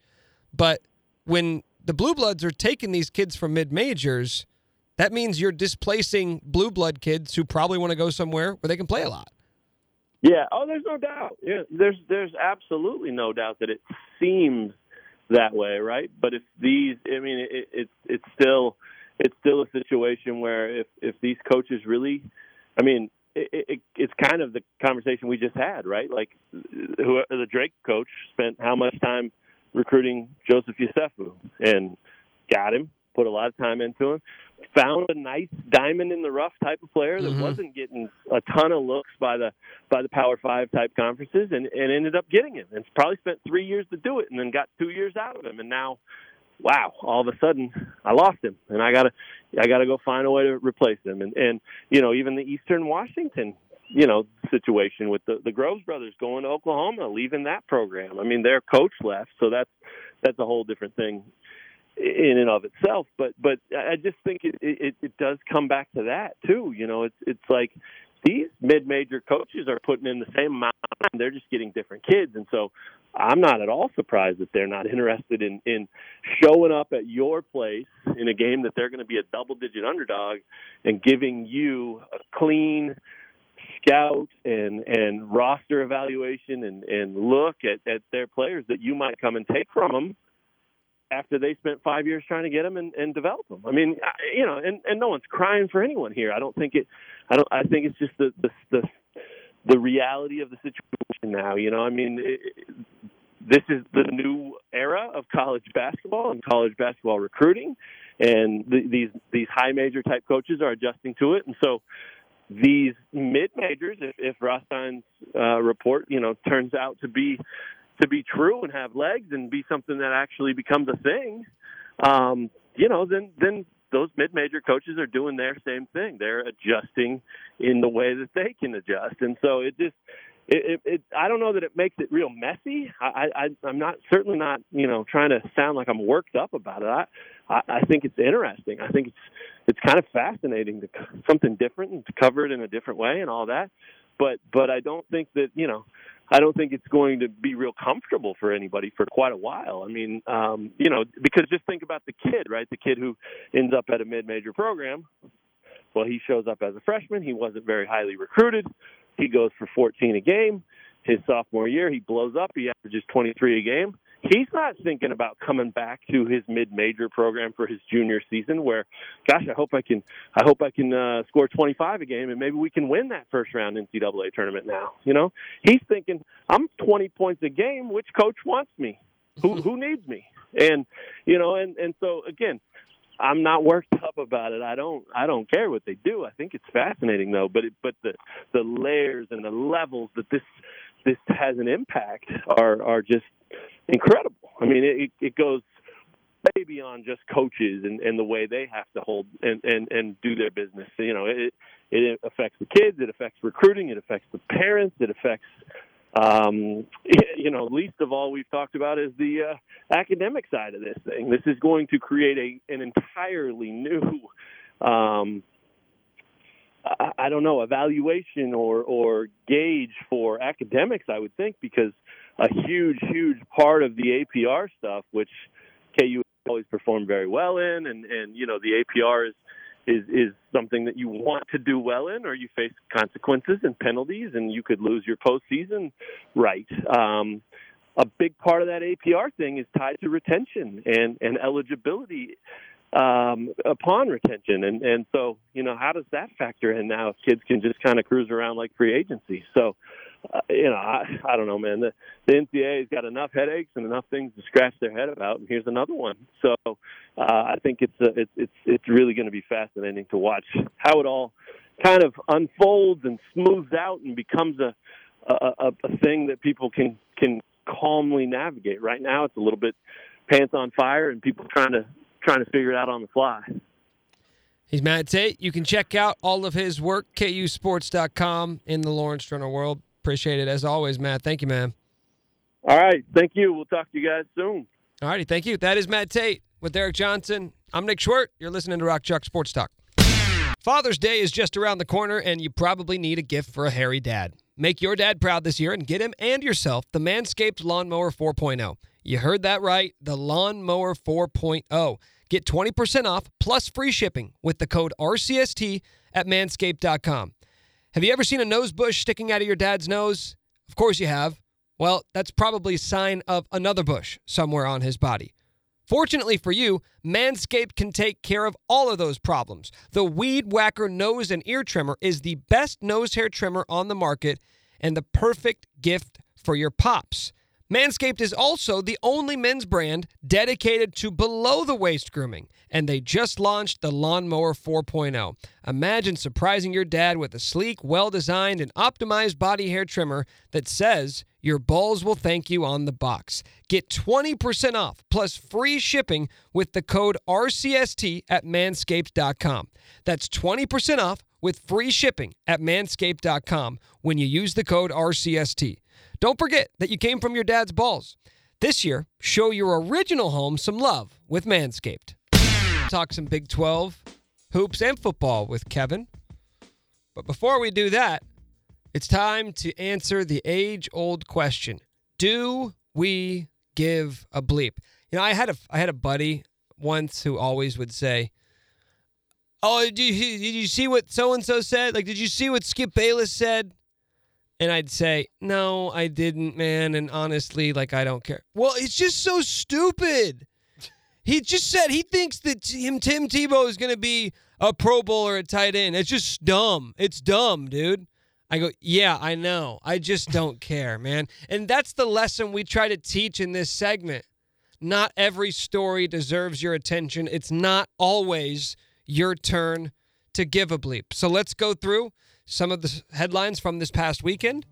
but when the Blue Bloods are taking these kids from mid majors. That means you're displacing blue blood kids who probably want to go somewhere where they can play a lot. Yeah. Oh, there's no doubt. Yeah, there's there's absolutely no doubt that it seems that way, right? But if these, I mean, it, it it's still it's still a situation where if if these coaches really, I mean, it, it, it's kind of the conversation we just had, right? Like, who the Drake coach spent how much time recruiting Joseph Yesufu and got him, put a lot of time into him, found a nice diamond in the rough type of player that Mhm. wasn't getting a ton of looks by the by the Power Five type conferences, and and ended up getting him, and probably spent three years to do it, and then got two years out of him, and now. Wow! All of a sudden, I lost him, and I gotta, I gotta go find a way to replace him. And and you know, even the Eastern Washington, you know, situation with the the Groves brothers going to Oklahoma, leaving that program. I mean, their coach left, so that's that's a whole different thing in and of itself. But but I just think it it, it does come back to that too. You know, it's it's like these mid-major coaches are putting in the same amount. They're just getting different kids, and so I'm not at all surprised that they're not interested in in showing up at your place in a game that they're going to be a double-digit underdog and giving you a clean scout and and roster evaluation and and look at at their players that you might come and take from them after they spent five years trying to get them and, and develop them. I mean, I- you know, and, and no one's crying for anyone here. I don't think it. I don't. I think it's just the the the, the reality of the situation now. You know, I mean, it, this is the new era of college basketball and college basketball recruiting, and the, these these high major type coaches are adjusting to it, and so these mid majors, if, if Rothstein's uh, report, you know, turns out to be to be true and have legs and be something that actually becomes a thing, um, you know, then then those mid major coaches are doing their same thing. They're adjusting in the way that they can adjust, and so it just. It, it, it, I don't know that it makes it real messy. I, I, I'm not certainly not, you know, trying to sound like I'm worked up about it. I, I, I think it's interesting. I think it's, it's kind of fascinating to something different and to cover it in a different way and all that. But, but I don't think that, you know, I don't think it's going to be real comfortable for anybody for quite a while. I mean, um, you know, because just think about the kid, right? The kid who ends up at a mid-major program. Well, he shows up as a freshman. He wasn't very highly recruited. He goes for 14 a game. His sophomore year, he blows up. He averages 23 a game. He's not thinking about coming back to his mid-major program for his junior season. Where, gosh, I hope I can, I hope I can uh, score 25 a game, and maybe we can win that first round NCAA tournament. Now, you know, he's thinking, I'm 20 points a game. Which coach wants me? Who who needs me? And you know, and and so again, I'm not worked up about it. I don't I don't care what they do. I think it's fascinating though. But it, but the the layers and the levels that this this has an impact are are just incredible. I mean, it it goes way beyond just coaches and, and the way they have to hold and, and, and do their business. You know, it it affects the kids, it affects recruiting, it affects the parents, it affects um, you know, least of all we've talked about is the uh, academic side of this thing. This is going to create a an entirely new, um, I, I don't know, evaluation or or gauge for academics. I would think because a huge, huge part of the APR stuff, which KU always performed very well in, and and you know the APR is is is something that you want to do well in, or you face consequences and penalties, and you could lose your postseason right. Um, a big part of that APR thing is tied to retention and and eligibility um, upon retention, and and so you know how does that factor in now? If kids can just kind of cruise around like free agency, so. Uh, you know, I, I don't know, man. The, the NCAA's got enough headaches and enough things to scratch their head about, and here's another one. So, uh, I think it's a, it's it's it's really going to be fascinating to watch how it all kind of unfolds and smooths out and becomes a a, a, a thing that people can can calmly navigate. Right now, it's a little bit pants on fire, and people trying to trying to figure it out on the fly. He's Matt Tait. You can check out all of his work, kusports.com, in the Lawrence Journal-World. Appreciate it as always, Matt. Thank you, man. All right, thank you. We'll talk to you guys soon. All righty, thank you. That is Matt Tait with Derek Johnson. I'm Nick Schwerdt. You're listening to Rock Chalk Sports Talk. Father's Day is just around the corner, and you probably need a gift for a hairy dad. Make your dad proud this year and get him and yourself the Manscaped Lawnmower 4.0. You heard that right. The Lawnmower 4.0. Get 20% off plus free shipping with the code RCST at manscaped.com. Have you ever seen a nose bush sticking out of your dad's nose? Of course you have. Well, that's probably a sign of another bush somewhere on his body. Fortunately for you, Manscaped can take care of all of those problems. The Weed Whacker nose and ear trimmer is the best nose hair trimmer on the market and the perfect gift for your pops. Manscaped is also the only men's brand dedicated to below the waist grooming, and they just launched the Lawnmower 4.0. Imagine surprising your dad with a sleek, well designed, and optimized body hair trimmer that says your balls will thank you on the box. Get 20% off plus free shipping with the code RCST at manscaped.com. That's 20% off with free shipping at manscaped.com when you use the code RCST. Don't forget that you came from your dad's balls. This year, show your original home some love with Manscaped. Talk some Big 12, hoops, and football with Kevin. But before we do that, it's time to answer the age old question Do we give a bleep? You know, I had a, I had a buddy once who always would say, Oh, did you, did you see what so and so said? Like, did you see what Skip Bayless said? And I'd say, no, I didn't, man. And honestly, like, I don't care. Well, it's just so stupid. He just said he thinks that him, Tim Tebow is going to be a Pro Bowler at tight end. It's just dumb. It's dumb, dude. I go, yeah, I know. I just don't care, man. And that's the lesson we try to teach in this segment. Not every story deserves your attention. It's not always your turn to give a bleep. So let's go through some of the headlines from this past weekend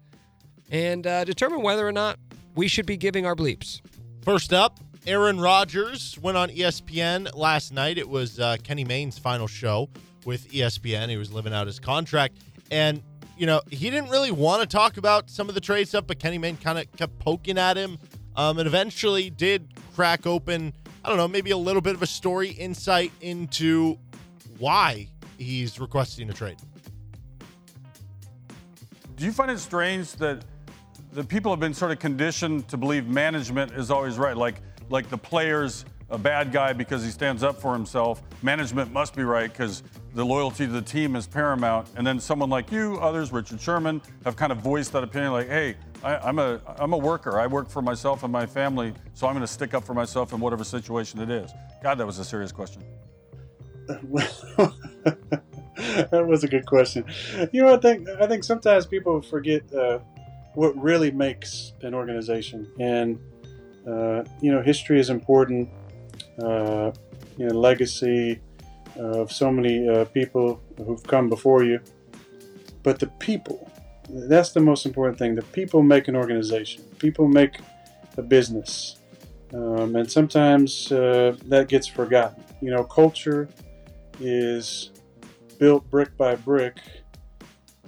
and uh, determine whether or not we should be giving our bleeps. First up, Aaron Rodgers went on ESPN last night. It was uh, Kenny Mayne's final show with ESPN. He was living out his contract. And, you know, he didn't really want to talk about some of the trade stuff, but Kenny Mayne kind of kept poking at him um, and eventually did crack open, I don't know, maybe a little bit of a story insight into why he's requesting a trade. Do you find it strange that the people have been sort of conditioned to believe management is always right? Like, like the player's a bad guy because he stands up for himself. Management must be right because the loyalty to the team is paramount. And then someone like you, others, Richard Sherman, have kind of voiced that opinion. Like, hey, I, I'm a I'm a worker. I work for myself and my family, so I'm going to stick up for myself in whatever situation it is. God, that was a serious question. that was a good question. You know, I think I think sometimes people forget uh, what really makes an organization, and uh, you know, history is important. Uh, you know, legacy of so many uh, people who've come before you, but the people. That's the most important thing. The people make an organization. People make a business, um, and sometimes uh, that gets forgotten. You know, culture is built brick by brick,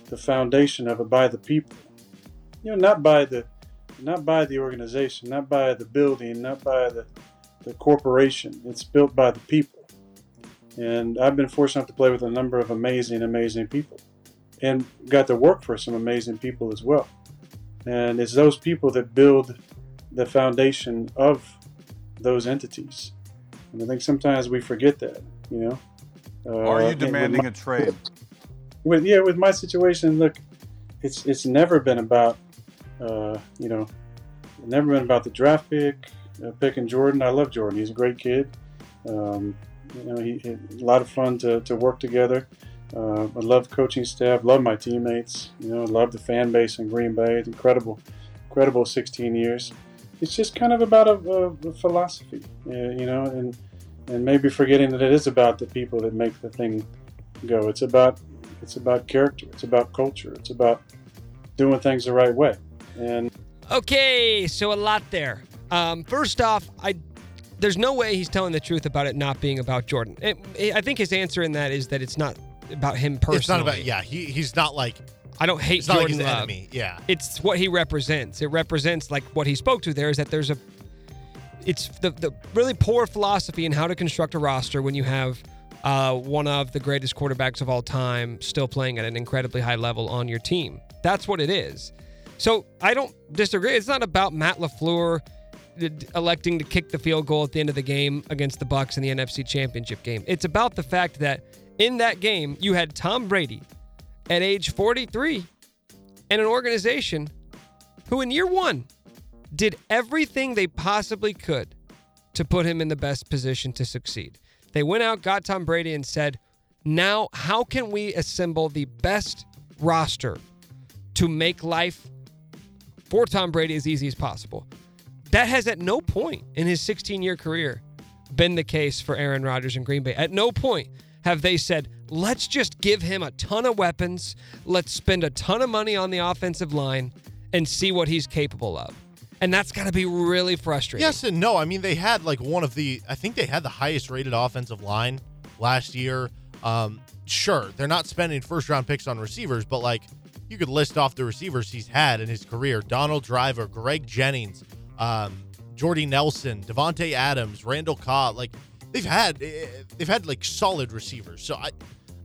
the foundation of it by the people. You know, not by the not by the organization, not by the building, not by the, the corporation. It's built by the people. And I've been fortunate enough to play with a number of amazing, amazing people. And got to work for some amazing people as well. And it's those people that build the foundation of those entities. And I think sometimes we forget that, you know. Are Uh, you demanding my- a trade? with yeah with my situation look it's it's never been about uh, you know never been about the draft pick uh, picking jordan. I love jordan. He's a great kid. Um, you know he, he a lot of fun to, to work together. Uh, i love coaching staff love my teammates you know love the fan base in green bay. It's incredible incredible 16 years. It's just kind of about a, a, a philosophy uh, you know and and maybe forgetting that it is about the people that make the thing go it's about it's about character. It's about culture. It's about doing things the right way. And Okay, so a lot there. Um, first off, I there's no way he's telling the truth about it not being about Jordan. It, it- I think his answer in that is that it's not about him personally. It's not about, yeah, he, he's not like, I don't hate it's not like Jordan his Love. enemy. Yeah. It's what he represents. It represents like what he spoke to there is that there's a it's the the really poor philosophy in how to construct a roster when you have uh, one of the greatest quarterbacks of all time still playing at an incredibly high level on your team. That's what it is. So I don't disagree. It's not about Matt LaFleur electing to kick the field goal at the end of the game against the Bucs in the NFC Championship game. It's about the fact that in that game you had Tom Brady at age 43 and an organization who in year 1 did everything they possibly could to put him in the best position to succeed. They went out, got Tom Brady, and said, now how can we assemble the best roster to make life for Tom Brady as easy as possible? That has at no point in his 16 year career been the case for Aaron Rodgers and Green Bay. At no point have they said, let's just give him a ton of weapons, let's spend a ton of money on the offensive line and see what he's capable of. And that's got to be really frustrating. Yes and no. I mean, they had like one of the, I think they had the highest rated offensive line last year. Um, sure, they're not spending first round picks on receivers, but like you could list off the receivers he's had in his career Donald Driver, Greg Jennings, um, Jordy Nelson, Davante Adams, Randall Cobb. Like they've had, eh, they've had like solid receivers. So I,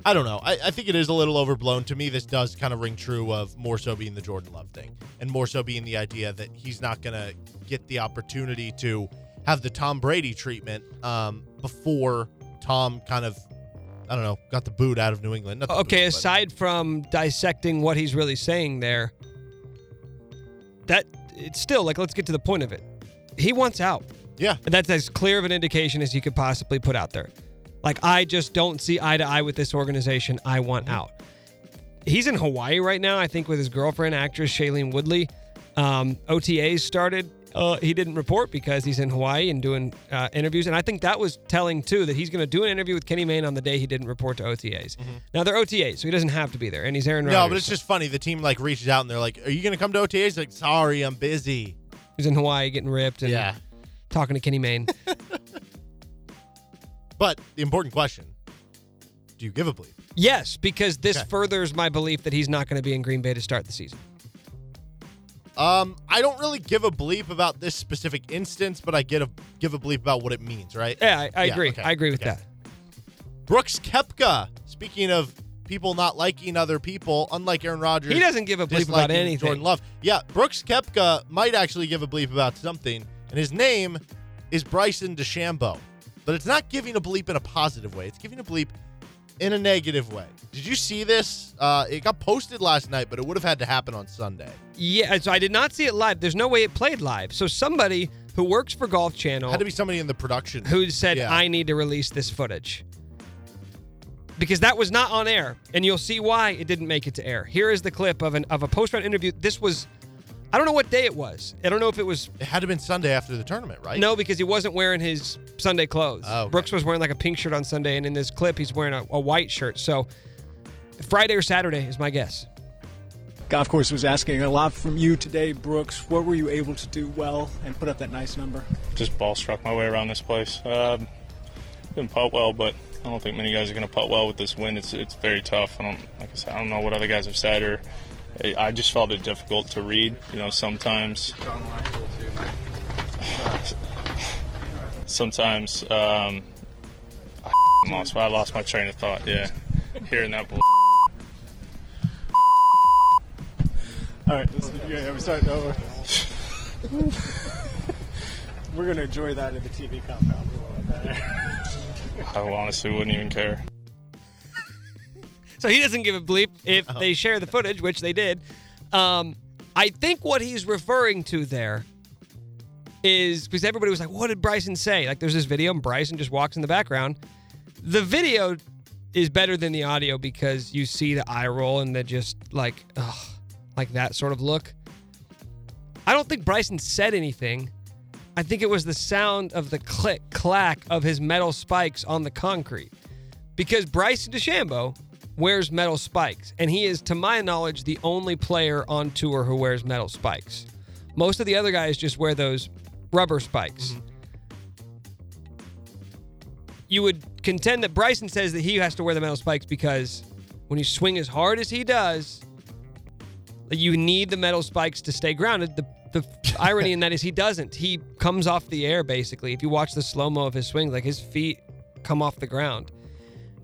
I don't know. I, I think it is a little overblown. To me, this does kind of ring true of more so being the Jordan Love thing and more so being the idea that he's not going to get the opportunity to have the Tom Brady treatment um, before Tom kind of, I don't know, got the boot out of New England. Okay, boot, but- aside from dissecting what he's really saying there, that it's still like let's get to the point of it. He wants out. Yeah. And that's as clear of an indication as you could possibly put out there. Like I just don't see eye to eye with this organization. I want Mm-hmm. out. He's in Hawaii right now, I think, with his girlfriend, actress Shailene Woodley. Um, OTAs started. Uh, he didn't report because he's in Hawaii and doing uh, interviews. And I think that was telling too that he's going to do an interview with Kenny Mayne on the day he didn't report to OTAs. Now they're OTAs, so he doesn't have to be there, and he's Aaron Rodgers. Mm-hmm. No, but it's just funny. The team like reaches out and they're like, "Are you going to come to OTAs?" Like, sorry, I'm busy. He's in Hawaii getting ripped and Yeah. talking to Kenny Mayne. But the important question: Do you give a bleep? yes, because this Okay. furthers my belief that he's not going to be in Green Bay to start the season. Um, I don't really give a bleep about this specific instance, but I get a give a bleep about what it means, right? Yeah, I, I Yeah, agree. okay, I agree with okay. that. Brooks Koepka. Speaking of people not liking other people, unlike Aaron Rodgers, He doesn't give a bleep about anything. Jordan Love. Yeah, Brooks Koepka might actually give a bleep about something, and his name is Bryson DeChambeau. But it's not giving a bleep in a positive way. It's giving a bleep in a negative way. Did you see this? Uh, it got posted last night, but it would have had to happen on Sunday. Yeah, so I did not see it live. There's no way it played live. So somebody who works for Golf Channel Had to be somebody in the production. who said, Yeah. I need to release this footage. Because that was not on air, and you'll see why it didn't make it to air. Here is the clip of an of a post round interview. This was I don't know what day it was. I don't know if it was It had to have been Sunday after the tournament, right? no, because he wasn't wearing his Sunday clothes. Oh, okay. Brooks was wearing like a pink shirt on Sunday, and in this clip he's wearing a, a white shirt. So Friday or Saturday is my guess. Golf course was asking a lot from you today, Brooks. What were you able to do well and put up that nice number? just ball struck my way around this place. Um, didn't putt well, but I don't think many guys are going to putt well with this wind. It's it's very tough. I don't like I said. I don't know what other guys have said, or I- I just felt it difficult to read. You know, sometimes. Sometimes um, I lost. I lost my train of thought. Yeah, hearing that. Bull- All right, this, yeah, we're starting over. we're gonna enjoy that in the TV compound. I honestly wouldn't even care. So he doesn't give a bleep if they share the footage, which they did. Um, I think what he's referring to there is because everybody was like, "What did Bryson say?" Like, there's this video, and Bryson just walks in the background. The video is better than the audio because you see the eye roll and the just like, ugh, like that sort of look. I don't think Bryson said anything. I think it was the sound of the click clack of his metal spikes on the concrete because Bryson DeChambeau wears metal spikes, and he is, to my knowledge, the only player on tour who wears metal spikes. Most of the other guys just wear those rubber spikes. Mm-hmm. You would contend that Bryson says that he has to wear the metal spikes because when you swing as hard as he does, you need the metal spikes to stay grounded. The the irony in that is he doesn't. He comes off the air basically. If you watch the slow mo of his swing, like his feet come off the ground.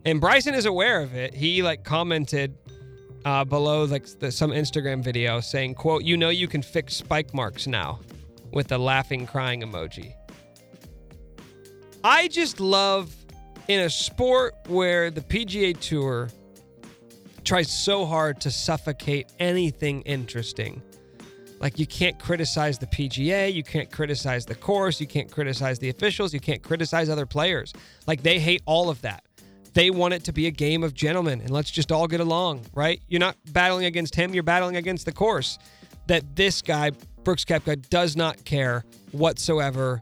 And Bryson is aware of it. He like commented uh, below like the, some Instagram video saying, "quote You know you can fix spike marks now," with a laughing, crying emoji. I just love in a sport where the PGA Tour tries so hard to suffocate anything interesting. Like you can't criticize the PGA, you can't criticize the course, you can't criticize the officials, you can't criticize other players. Like they hate all of that. They want it to be a game of gentlemen and let's just all get along, right? You're not battling against him, you're battling against the course. That this guy, Brooks Koepka, does not care whatsoever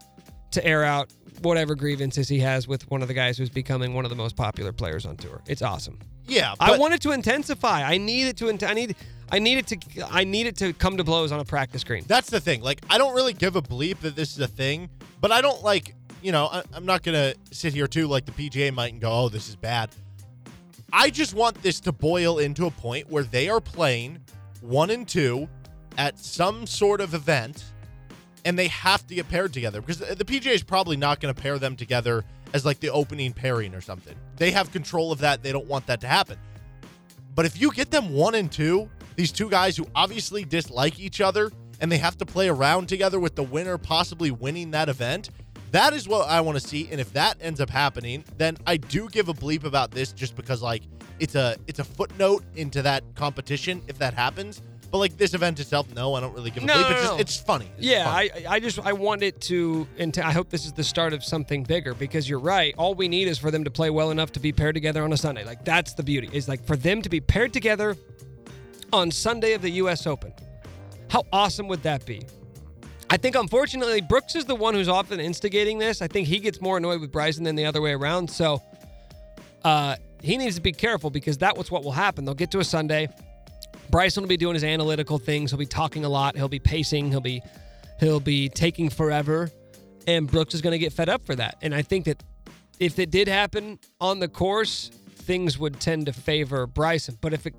to air out whatever grievances he has with one of the guys who's becoming one of the most popular players on tour. It's awesome. Yeah, I but- want it to intensify. I need it to. I need. I need it to. I need it to come to blows on a practice green. That's the thing. Like, I don't really give a bleep that this is a thing, but I don't like, you know, I, I'm not going to sit here too, like the PGA might and go, oh, this is bad. I just want this to boil into a point where they are playing one and two at some sort of event and they have to get paired together because the the PGA is probably not going to pair them together as like the opening pairing or something. They have control of that. They don't want that to happen. But if you get them one and two, these two guys who obviously dislike each other and they have to play around together with the winner possibly winning that event, that is what I want to see. And if that ends up happening, then I do give a bleep about this just because like it's a it's a footnote into that competition if that happens. But like this event itself, no, I don't really give a No, bleep. no, it's, just, no. it's funny. It's yeah, funny. I, I just I want it to, and I hope this is the start of something bigger because you're right. All we need is for them to play well enough to be paired together on a Sunday. Like that's the beauty. Is like for them to be paired together on Sunday of the U.S. Open. How awesome would that be? I think unfortunately Brooks is the one who's often instigating this. I think he gets more annoyed with Bryson than the other way around. So uh, he needs to be careful because that was what will happen. They'll get to a Sunday. Bryson will be doing his analytical things. He'll be talking a lot. He'll be pacing. He'll be he'll be taking forever, and Brooks is going to get fed up for that. And I think that if it did happen on the course, things would tend to favor Bryson. But if it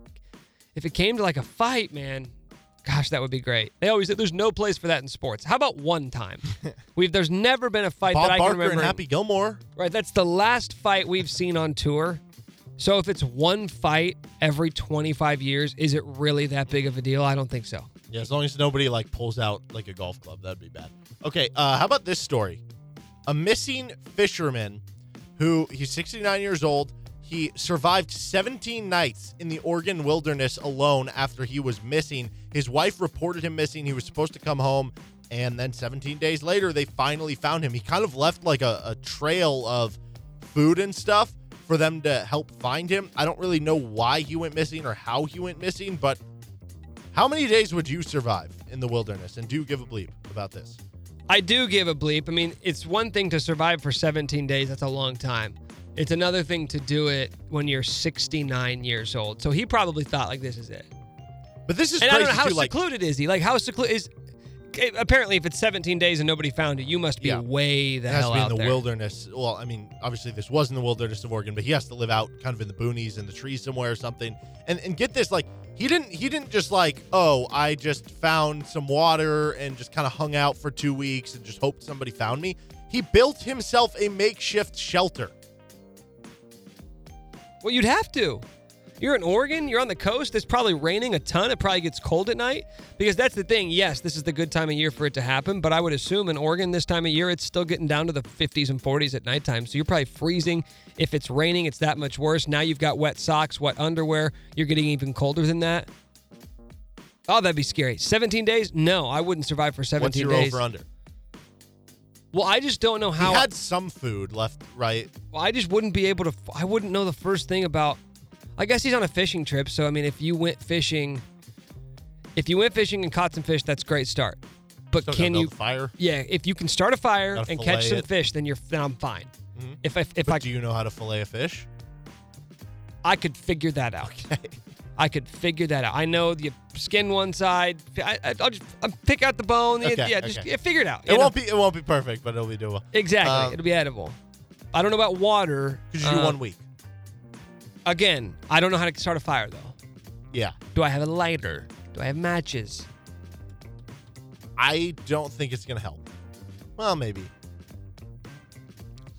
if it came to like a fight, man, gosh, that would be great. They always there's no place for that in sports. How about one time? We've there's never been a fight Bob that I Barker can remember. and Happy Gilmore. Right, that's the last fight we've seen on tour. So if it's one fight every 25 years, is it really that big of a deal? I don't think so. Yeah, as long as nobody like pulls out like a golf club, that'd be bad. Okay, uh, how about this story? A missing fisherman who he's 69 years old. He survived 17 nights in the Oregon wilderness alone after he was missing. His wife reported him missing. He was supposed to come home, and then 17 days later, they finally found him. He kind of left like a, a trail of food and stuff for them to help find him. I don't really know why he went missing or how he went missing, but how many days would you survive in the wilderness? And do give a bleep about this. I do give a bleep. I mean, it's one thing to survive for 17 days, that's a long time. It's another thing to do it when you're 69 years old. So he probably thought like this is it. But this is and I don't know how too. Like, secluded is he? Like how secluded is eh, apparently if it's 17 days and nobody found it, you must be Yeah. way the it has hell to be in the there. wilderness. Well, I mean, obviously this was in the wilderness of Oregon, but he has to live out kind of in the boonies in the trees somewhere or something. And and get this, like he didn't he didn't just like oh I just found some water and just kind of hung out for two weeks and just hoped somebody found me. He built himself a makeshift shelter. Well, you'd have to. You're in Oregon, you're on the coast, it's probably raining a ton. It probably gets cold at night. Because that's the thing. Yes, this is the good time of year for it to happen, but I would assume in Oregon this time of year, it's still getting down to the 50s and 40s at nighttime. So you're probably freezing. If it's raining, it's that much worse. Now you've got wet socks, wet underwear. You're getting even colder than that. Oh, that'd be scary. 17 days? No, I wouldn't survive for 17 What's your days. over under? Well, I just don't know how. he had some food left, right? Well, I just wouldn't be able to. I wouldn't know the first thing about. I guess he's on a fishing trip, so I mean, if you went fishing, if you went fishing and caught some fish, that's a great start. But Still can you? fire? Yeah, if you can start a fire Gotta and catch some it. fish, then you're then I'm fine. Mhm. If I if But I do you know how to fillet a fish? I could figure that out. I could figure that out. I know you skin one side. I, I- I'll just I'll pick out the bone. yeah, Okay, yeah, just okay. yeah, figure it out. It know? won't be it won't be perfect, but it'll be doable. exactly. Um, It'll be edible. I don't know about water. Because you do Uh, one week. Again, I don't know how to start a fire though. Yeah. Do I have a lighter? Do I have matches? I don't think it's gonna help. Well, maybe.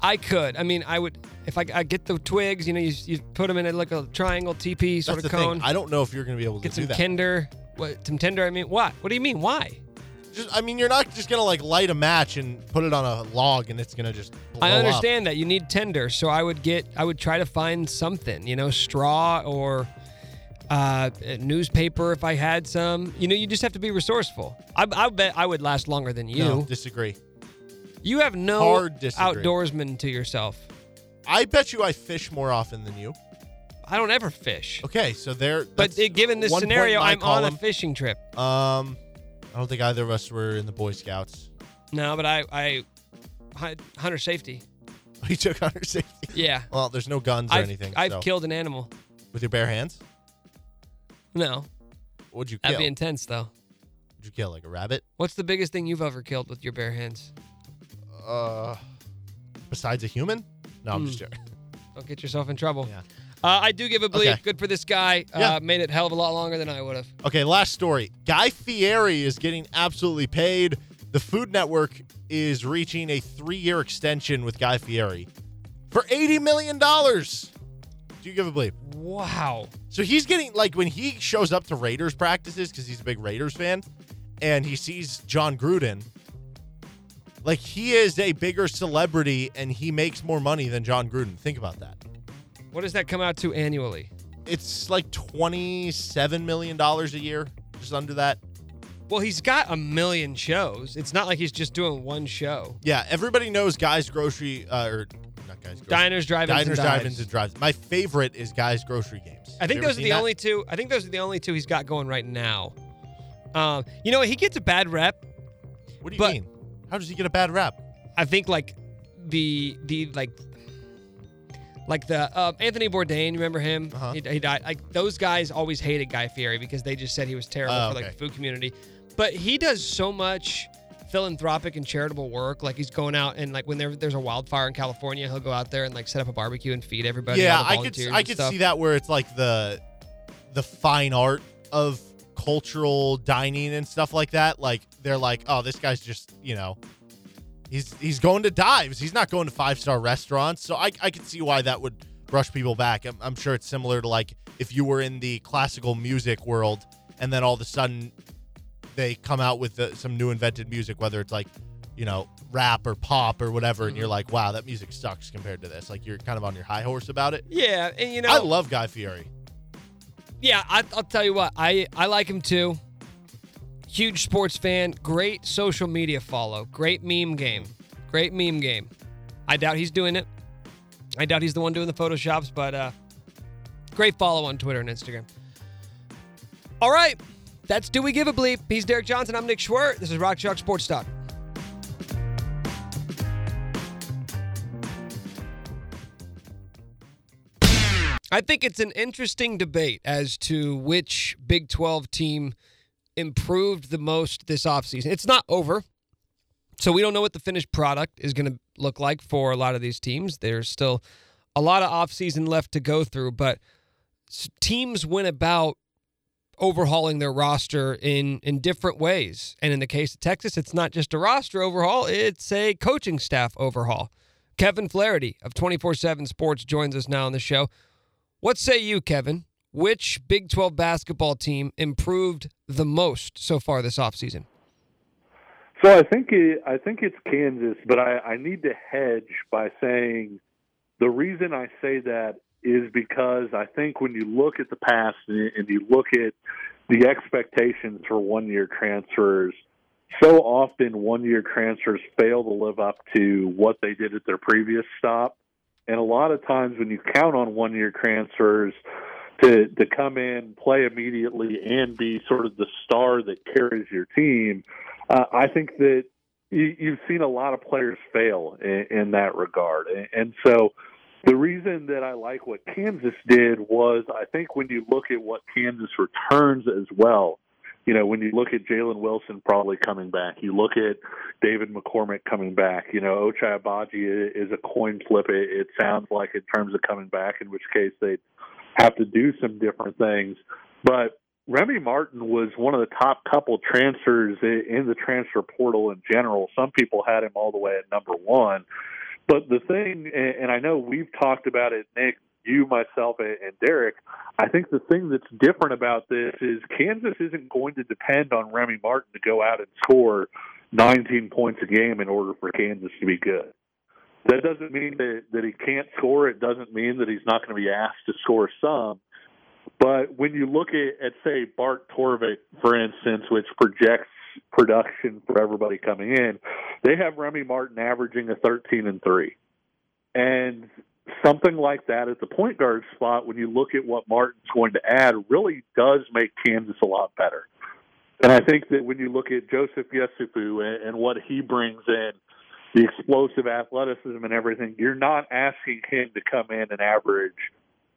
I could. I mean, I would if I, I get the twigs. You know, you, you put them in a, like a triangle TP sort That's of cone. thing. I don't know if you're gonna be able to do that. get some tinder. What some tinder? I mean, what? What do you mean? Why? Just, I mean, you're not just gonna like light a match and put it on a log and it's gonna just. Blow I up. understand that you need tinder, so I would get, I would try to find something, you know, straw or uh, a newspaper if I had some. You know, you just have to be resourceful. I, I bet I would last longer than you. No, disagree. you have no Hard disagree. outdoorsman to yourself. I bet you I fish more often than you. I don't ever fish. Okay, so there. But uh, given this scenario, I'm on a fishing trip. Um, I don't think either of us were in the Boy Scouts. No, but I, I, hunter safety. We took hunter safety. Yeah. Well, there's no guns or I've, anything. I've so. killed an animal. with your bare hands. No, What'd you kill? that'd be intense though. What'd you kill? Like a rabbit? What's the biggest thing you've ever killed with your bare hands? Uh, besides a human? No, I'm just Hmm. joking. Don't get yourself in trouble. Yeah. Uh, I do give a bleep. Okay. Good for this guy. Yeah. Uh, made it hell of a lot longer than I would have. Okay, last story. Guy Fieri is getting absolutely paid. The Food Network is reaching a three-year extension with Guy Fieri for eighty million dollars. Do you give a bleep? Wow. So he's getting like when he shows up to Raiders practices because he's a big Raiders fan, and he sees Jon Gruden. Like he is a bigger celebrity and he makes more money than Jon Gruden. Think about that. What does that come out to annually? It's like twenty-seven million dollars a year, just under that. Well, he's got a million shows. It's not like he's just doing one show. Yeah, everybody knows Guys Grocery uh, or not Guys Grocery. Diners, drive-ins, Diners, and drive-ins, and drives. My favorite is Guys Grocery Games. I think those are the that? only two. I think those are the only two he's got going right now. Um, you know, he gets a bad rep. What do you but- mean? How does he get a bad rap? I think like the the like like the uh, Anthony Bourdain. You remember him? Uh-huh. He, he died. Like those guys always hated Guy Fieri because they just said he was terrible Oh, for like okay. the food community. But he does so much philanthropic and charitable work. Like he's going out and like when there, there's a wildfire in California, he'll go out there and like set up a barbecue and feed everybody. yeah, I could I could stuff. see that where it's like the the fine art of cultural dining and stuff like that. Like they're like, oh, this guy's just you know, he's he's going to dives. He's not going to five star restaurants. So I I could see why that would brush people back. I'm, I'm sure it's similar to like if you were in the classical music world and then all of a sudden they come out with the, some new invented music, whether it's like you know rap or pop or whatever, and you're mm-hmm. like, wow, that music sucks compared to this. Like you're kind of on your high horse about it. Yeah, and you know, I love Guy Fieri. Yeah, I, I'll tell you what. I I like him too. Huge sports fan. Great social media follow. Great meme game. Great meme game. I doubt he's doing it. I doubt he's the one doing the photoshops, but uh, great follow on Twitter and Instagram. All right, that's Do We Give a Bleep. He's Derek Johnson. I'm Nick Schwer. This is Rock Chalk Sports Talk. I think it's an interesting debate as to which Big 12 team improved the most this offseason. It's not over. So we don't know what the finished product is going to look like for a lot of these teams. There's still a lot of offseason left to go through, but teams went about overhauling their roster in in different ways. And in the case of Texas, it's not just a roster overhaul, it's a coaching staff overhaul. Kevin Flaherty of 24/7 Sports joins us now on the show. What say you, Kevin? Which Big 12 basketball team improved the most so far this offseason? So I think it, I think it's Kansas, but I, I need to hedge by saying the reason I say that is because I think when you look at the past and, you look at the expectations for one year transfers, so often one year transfers fail to live up to what they did at their previous stop. And a lot of times when you count on one year transfers to to come in, play immediately, and be sort of the star that carries your team, uh, I think that you, you've seen a lot of players fail in, in that regard. And, and so the reason that I like what Kansas did was I think when you look at what Kansas returns as well, you know, when you look at Jalen Wilson probably coming back, you look at David McCormack coming back, you know, Ochai Agbaji is a coin flip, it, it sounds like, in terms of coming back, in which case they'd have to do some different things. But Remy Martin was one of the top couple transfers in the transfer portal in general. Some people had him all the way at number one. But the thing, and and I know we've talked about it, Nick, you, myself, and Derek, I think the thing that's different about this is Kansas isn't going to depend on Remy Martin to go out and score 19 points a game in order for Kansas to be good. That doesn't mean that, that he can't score. It doesn't mean that he's not going to be asked to score some. But when you look at, at say, Bart Torvik, for instance, which projects production for everybody coming in, they have Remy Martin averaging a 13 and 3. And something like that at the point guard spot, when you look at what Martin's going to add, really does make Kansas a lot better. And I think that when you look at Joseph Yesufu and, and what he brings in, the explosive athleticism and everything, you're not asking him to come in and average,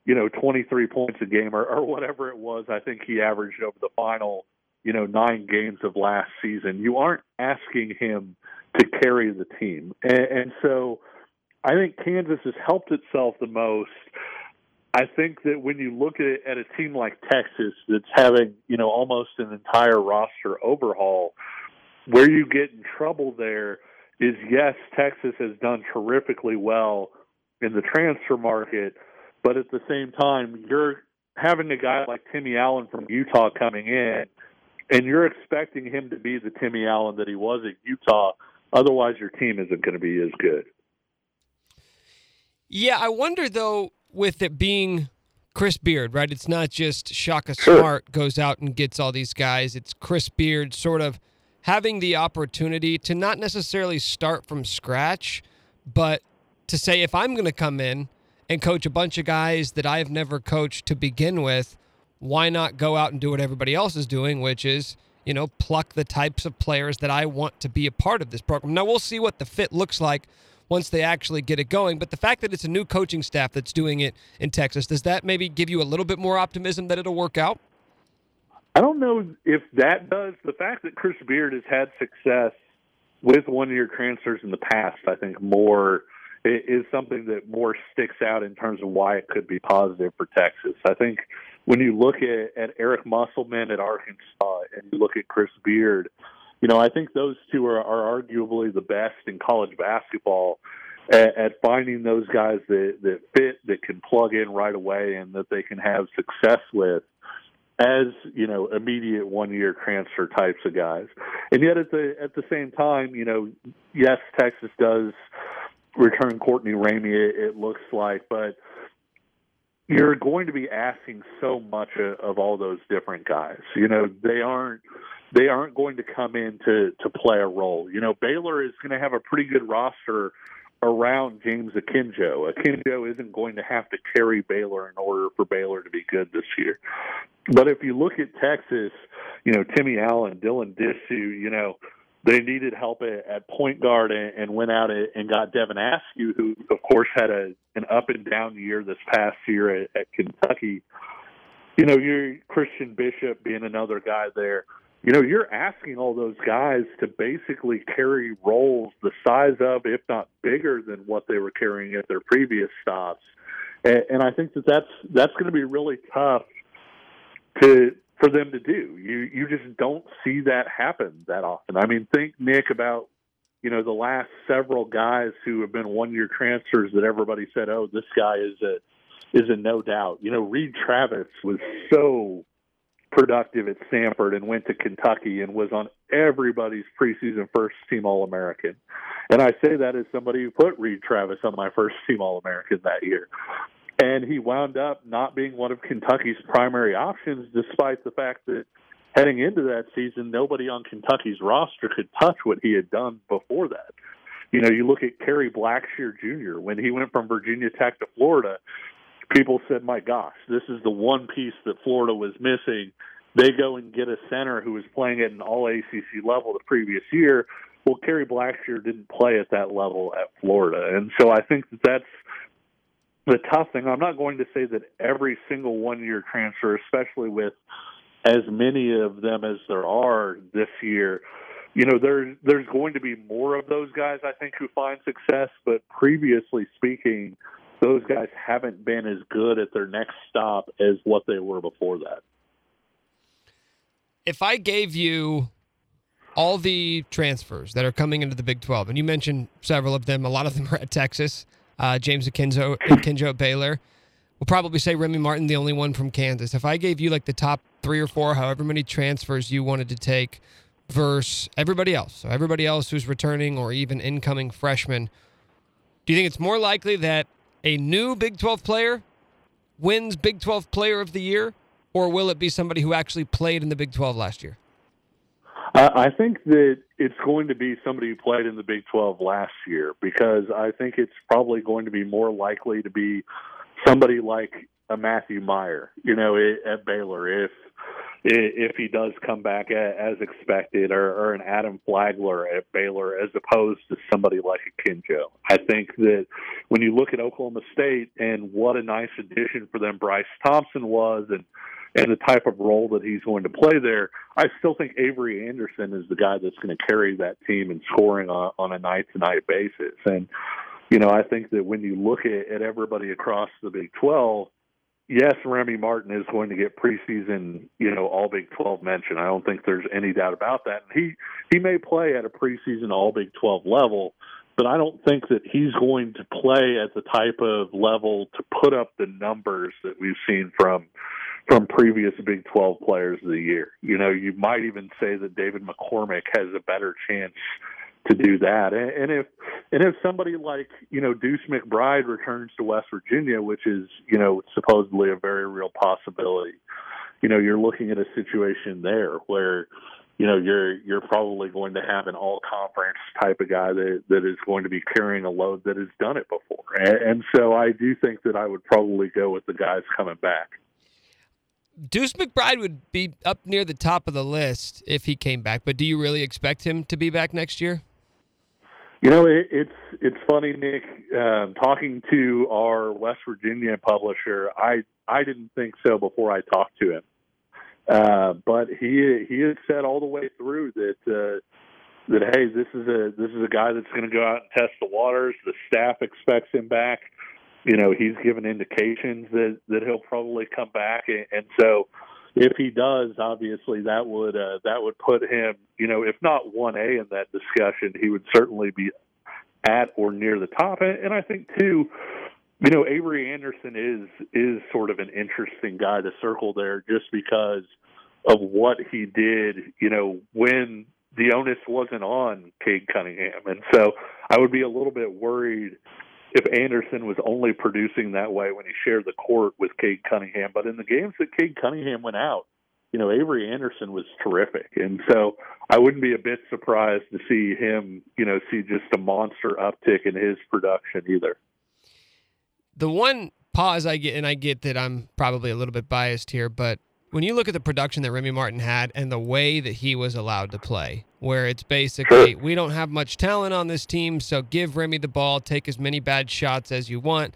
you know, 23 points a game or, or whatever it was. I think he averaged over the final, you know, nine games of last season. You aren't asking him to carry the team. And, and so I think Kansas has helped itself the most. I think that when you look at, at a team like Texas that's having, you know, almost an entire roster overhaul, where you get in trouble there is yes, Texas has done terrifically well in the transfer market, but at the same time, you're having a guy like Timmy Allen from Utah coming in, and you're expecting him to be the Timmy Allen that he was at Utah. Otherwise, your team isn't going to be as good. Yeah, I wonder though, with it being Chris Beard, right? It's not just Shaka Smart goes out and gets all these guys. It's Chris Beard sort of having the opportunity to not necessarily start from scratch, but to say if I'm going to come in and coach a bunch of guys that I've never coached to begin with, why not go out and do what everybody else is doing, which is, you know, pluck the types of players that I want to be a part of this program. Now we'll see what the fit looks like once they actually get it going, but the fact that it's a new coaching staff that's doing it in Texas, does that maybe give you a little bit more optimism that it'll work out? I don't know if that does. The fact that Chris Beard has had success with one year transfers in the past, I think more is something that more sticks out in terms of why it could be positive for Texas. I think when you look at, at Eric Musselman at Arkansas and you look at Chris Beard, you know, I think those two are, are arguably the best in college basketball at, at finding those guys that, that fit, that can plug in right away, and that they can have success with as you know immediate one year transfer types of guys. And yet at the at the same time you know yes texas does return courtney ramey it, it looks like but you're going to be asking so much of all those different guys you know they aren't they aren't going to come in to to play a role you know baylor is going to have a pretty good roster around James Akinjo. Akinjo isn't going to have to carry Baylor in order for Baylor to be good this year. But if you look at Texas, you know, Timmy Allen, Dylan Disu, you know, they needed help at, point guard and, and went out and got Devin Askew, who of course had a an up and down year this past year at, at Kentucky. You know, you're Christian Bishop being another guy there. You know, you're asking all those guys to basically carry roles the size of, if not bigger than what they were carrying at their previous stops. And, and I think that that's that's going to be really tough to for them to do. You you just don't see that happen that often. I mean, think Nick about you know the last several guys who have been one year transfers that everybody said, oh, this guy is a is a no doubt. You know, Reid Travis was so productive at Stanford and went to Kentucky and was on everybody's preseason first team All American. And I say that as somebody who put Reid Travis on my first team All American that year and he wound up not being one of Kentucky's primary options, despite the fact that heading into that season, nobody on Kentucky's roster could touch what he had done before that. You know, you look at Kerry Blackshear Jr. when he went from Virginia Tech to Florida. People said, "My gosh, this is the one piece that Florida was missing." They go and get a center who was playing at an All ACC level the previous year. Well, Kerry Blackshear didn't play at that level at Florida, and so I think that that's the tough thing, I'm not going to say that every single one year transfer, especially with as many of them as there are this year, you know, there's there's going to be more of those guys I think who find success, but previously speaking, those guys haven't been as good at their next stop as what they were before that. If I gave you all the transfers that are coming into the Big 12, and you mentioned several of them, a lot of them are at Texas uh, James Akinjo, Akinjo at Baylor. we'll probably say Remy Martin, the only one from Kansas. If I gave you like the top three or four, however many transfers you wanted to take, versus everybody else, so everybody else who's returning or even incoming freshmen, do you think it's more likely that a new Big 12 player wins Big 12 Player of the Year, or will it be somebody who actually played in the Big 12 last year? I think that it's going to be somebody who played in the Big 12 last year because I think it's probably going to be more likely to be somebody like a Matthew Mayer, you know, at Baylor, if if he does come back as expected, or, or an Adam Flagler at Baylor, as opposed to somebody like Akinjo. I think that when you look at Oklahoma State and what a nice addition for them Bryce Thompson was, and and the type of role that he's going to play there, I still think Avery Anderson is the guy that's going to carry that team in scoring on, on a night to night basis. And, you know, I think that when you look at, at everybody across the Big 12, yes, Remy Martin is going to get preseason, you know, all Big 12 mention. I don't think there's any doubt about that. He, he may play at a preseason all Big 12 level, but I don't think that he's going to play at the type of level to put up the numbers that we've seen from from previous Big 12 players of the year. You know, you might even say that David McCormack has a better chance to do that. And, if and if somebody like you know Deuce McBride returns to West Virginia, which is you know supposedly a very real possibility, you know you're looking at a situation there where you know you're you're probably going to have an all conference type of guy that that is going to be carrying a load that has done it before. And, and so I do think that I would probably go with the guys coming back. Deuce McBride would be up near the top of the list if he came back, but do you really expect him to be back next year? You know, it, it's it's funny, Nick. Um, talking to our West Virginia publisher, I I didn't think so before I talked to him, uh, but he he had said all the way through that uh, that hey, this is a this is a guy that's going to go out and test the waters. The staff expects him back. You know, he's given indications that that he'll probably come back, and, so if he does, obviously that would uh, that would put him, you know, if not one A in that discussion, he would certainly be at or near the top. And, and I think too, you know, Avery Anderson is is sort of an interesting guy to circle there, just because of what he did. You know, when the onus wasn't on Cade Cunningham, and so I would be a little bit worried if Anderson was only producing that way when he shared the court with Cade Cunningham. But in the games that Cade Cunningham went out, you know, Avery Anderson was terrific. And so I wouldn't be a bit surprised to see him, you know, see just a monster uptick in his production either. The one pause I get, and I get that I'm probably a little bit biased here, but when you look at the production that Remy Martin had and the way that he was allowed to play, where it's basically we don't have much talent on this team, so give Remy the ball, take as many bad shots as you want.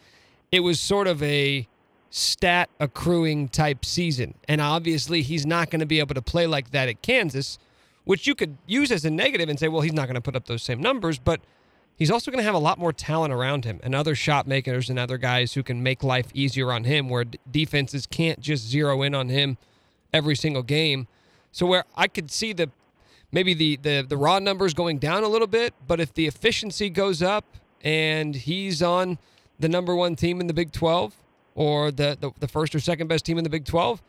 It was sort of a stat accruing type season. And obviously, he's not going to be able to play like that at Kansas, which you could use as a negative and say, well, he's not going to put up those same numbers, but he's also going to have a lot more talent around him and other shot makers and other guys who can make life easier on him where defenses can't just zero in on him every single game. So where I could see the maybe the the the raw numbers going down a little bit, but if the efficiency goes up and he's on the number one team in the Big 12 or the the, the first or second best team in the Big 12,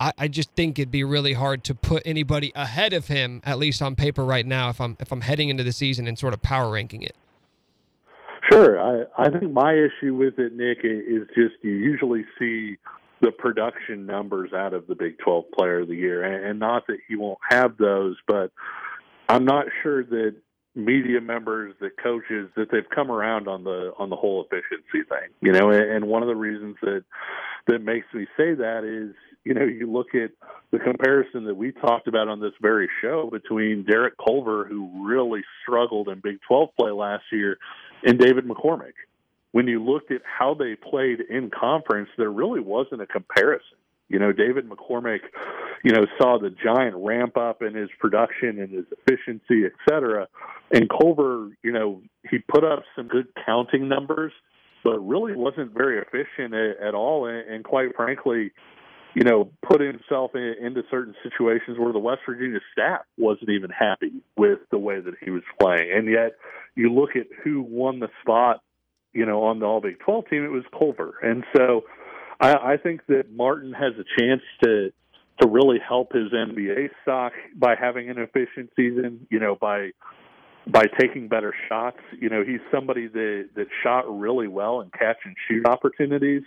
I, I just think it'd be really hard to put anybody ahead of him, at least on paper right now, if I'm if I'm heading into the season and sort of power ranking it. Sure. I, I think my issue with it, Nick, is just you usually see the production numbers out of the Big 12 Player of the Year, and, and not that he won't have those, but I'm not sure that media members, that coaches, that they've come around on the on the whole efficiency thing. You know, and, and one of the reasons that that makes me say that is, you know, you look at the comparison that we talked about on this very show between Derek Culver, who really struggled in Big 12 play last year, and David McCormack. When you looked at how they played in conference, there really wasn't a comparison. You know, David McCormack, you know, saw the giant ramp up in his production and his efficiency, et cetera. And Culver, you know, he put up some good counting numbers, but really wasn't very efficient at, all. And, and quite frankly, you know, put himself in, into certain situations where the West Virginia staff wasn't even happy with the way that he was playing. And yet, you look at who won the spot, you know, on the All Big 12 team, it was Culver. And so, I, I think that Martin has a chance to to really help his NBA stock by having an efficient season. You know, by by taking better shots. You know, he's somebody that that shot really well in catch and shoot opportunities.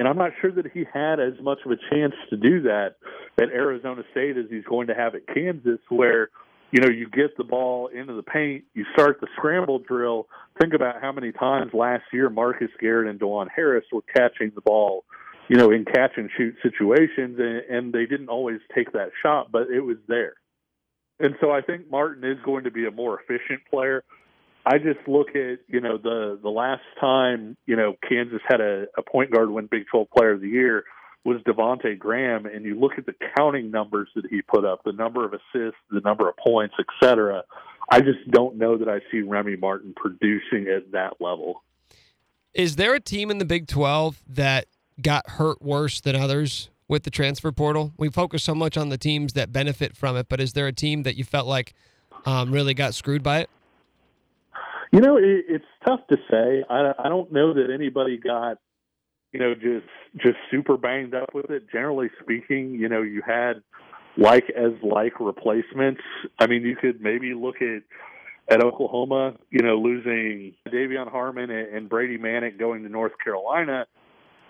And I'm not sure that he had as much of a chance to do that at Arizona State as he's going to have at Kansas, where you know, you get the ball into the paint, you start the scramble drill. Think about how many times last year Marcus Garrett and Dajuan Harris were catching the ball, you know, in catch and shoot situations, and, and they didn't always take that shot, but it was there. And so I think Martin is going to be a more efficient player. I just look at, you know, the the last time, you know, Kansas had a, a point guard win Big 12 Player of the Year was Devonte' Graham, and you look at the counting numbers that he put up, the number of assists, the number of points, etc. I just don't know that I see Remy Martin producing at that level. Is there a team in the Big 12 that got hurt worse than others with the transfer portal? We focus so much on the teams that benefit from it, but is there a team that you felt like um, really got screwed by it? You know, it, it's tough to say. I, I don't know that anybody got you know, just just super banged up with it. Generally speaking, you know, you had like as like replacements. I mean, you could maybe look at at Oklahoma, you know, losing De'Vion Harmon and Brady Manek going to North Carolina.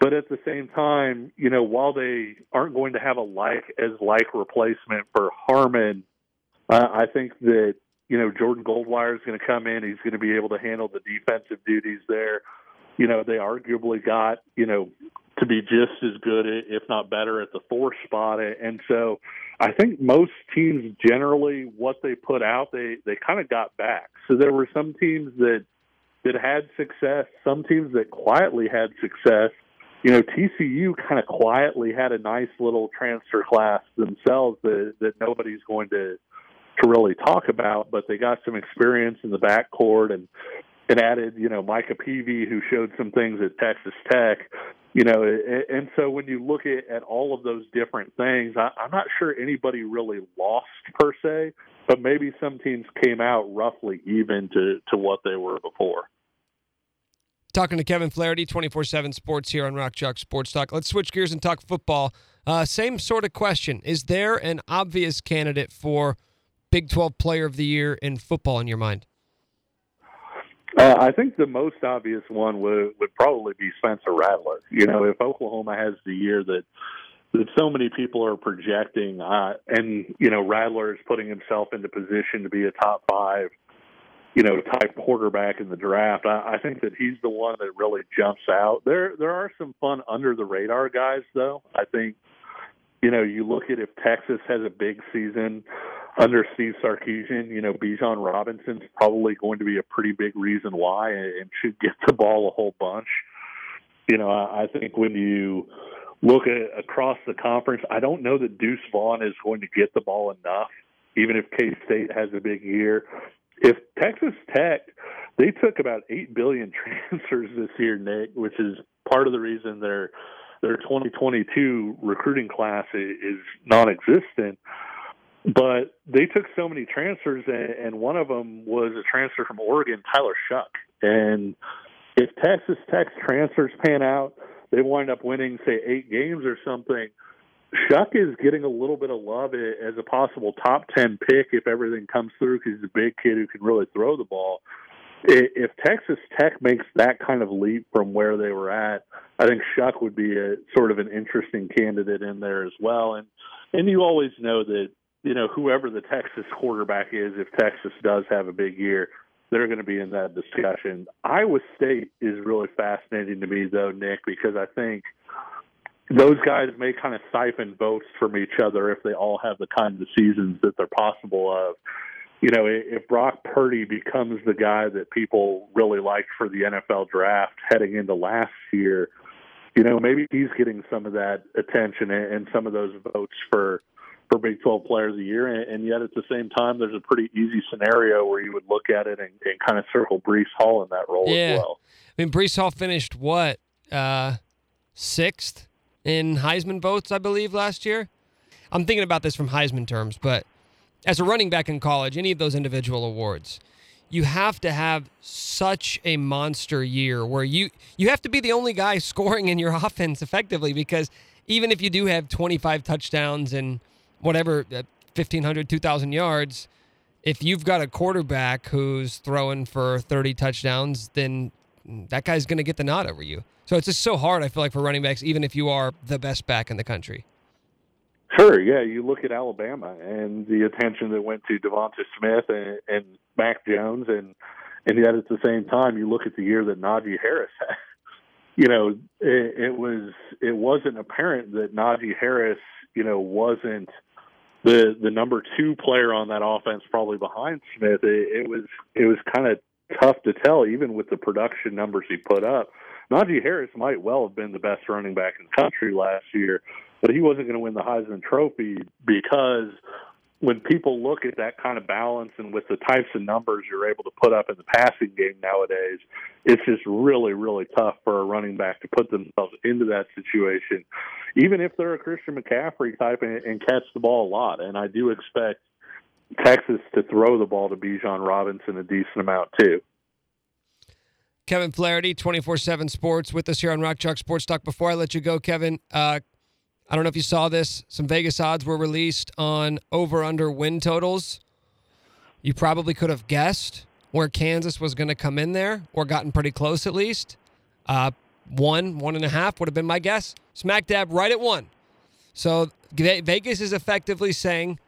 But at the same time, you know, while they aren't going to have a like as like replacement for Harmon, uh, I think that you know Jordan Goldwire is going to come in. He's going to be able to handle the defensive duties there you know, they arguably got, you know, to be just as good, if not better, at the four spot. And so I think most teams generally, what they put out, they, they kind of got back. So there were some teams that, that had success, some teams that quietly had success. You know, TCU kind of quietly had a nice little transfer class themselves that, that nobody's going to to really talk about, but they got some experience in the backcourt and and added, you know, Micah Peavy, who showed some things at Texas Tech. You know, and so when you look at, at all of those different things, I, I'm not sure anybody really lost per se, but maybe some teams came out roughly even to, to what they were before. Talking to Kevin Flaherty, 24 7 Sports here on Rock Chalk Sports Talk. Let's switch gears and talk football. Uh, same sort of question. Is there an obvious candidate for Big 12 Player of the Year in football in your mind? Uh, I think the most obvious one would would probably be Spencer Rattler. You know, if Oklahoma has the year that that so many people are projecting, uh, and you know, Rattler is putting himself into position to be a top five, you know, type quarterback in the draft. I, I think that he's the one that really jumps out. There, there are some fun under the radar guys, though. I think, you know, you look at if Texas has a big season under Steve Sarkisian, you know, Bijan Robinson's probably going to be a pretty big reason why and should get the ball a whole bunch. You know, I, think when you look at across the conference, I don't know that Deuce Vaughn is going to get the ball enough, even if K State has a big year. If Texas Tech, they took about eight billion transfers this year, Nick, which is part of the reason their their 2022 recruiting class is non-existent but they took so many transfers, and one of them was a transfer from Oregon, Tyler Shough. And if Texas Tech's transfers pan out, they wind up winning, say, eight games or something. Shough is getting a little bit of love as a possible top 10 pick if everything comes through because he's a big kid who can really throw the ball. If Texas Tech makes that kind of leap from where they were at, I think Shough would be a sort of an interesting candidate in there as well. And and you always know that you know, whoever the Texas quarterback is, if Texas does have a big year, they're going to be in that discussion. Iowa State is really fascinating to me, though, Nick, because I think those guys may kind of siphon votes from each other if they all have the kinds of seasons that they're possible of. You know, if Brock Purdy becomes the guy that people really liked for the NFL draft heading into last year, you know, maybe he's getting some of that attention and some of those votes for for Big 12 Players a Year, and, and, yet at the same time, there's a pretty easy scenario where you would look at it and, and kind of circle Breece Hall in that role yeah. as well. I mean, Breece Hall finished what uh, sixth in Heisman votes, I believe, last year. I'm thinking about this from Heisman terms, but as a running back in college, any of those individual awards, you have to have such a monster year where you you have to be the only guy scoring in your offense effectively because even if you do have 25 touchdowns and whatever uh, 1500 2000 yards if you've got a quarterback who's throwing for 30 touchdowns then that guy's going to get the nod over you so it's just so hard i feel like for running backs even if you are the best back in the country Sure, yeah. You look at Alabama and the attention that went to Devonta Smith and, and Mac Jones, and and yet at the same time, you look at the year that Najee Harris had. You know, it, it was it wasn't apparent that Najee Harris, you know, wasn't the the number two player on that offense, probably behind Smith. It, it was it was kind of tough to tell, even with the production numbers he put up. Najee Harris might well have been the best running back in the country last year, but he wasn't going to win the Heisman Trophy because when people look at that kind of balance and with the types of numbers you're able to put up in the passing game nowadays, it's just really, really tough for a running back to put themselves into that situation, even if they're a Christian McCaffrey type and, and catch the ball a lot. And I do expect Texas to throw the ball to Bijan Robinson a decent amount too. Kevin Flaherty, 24 7 Sports, with us here on Rock Chalk Sports Talk. Before I let you go, Kevin, uh, I don't know if you saw this. Some Vegas odds were released on over under win totals. You probably could have guessed where Kansas was going to come in there or gotten pretty close at least. Uh, one, one and a half would have been my guess. Smack dab right at one. So Vegas is effectively saying,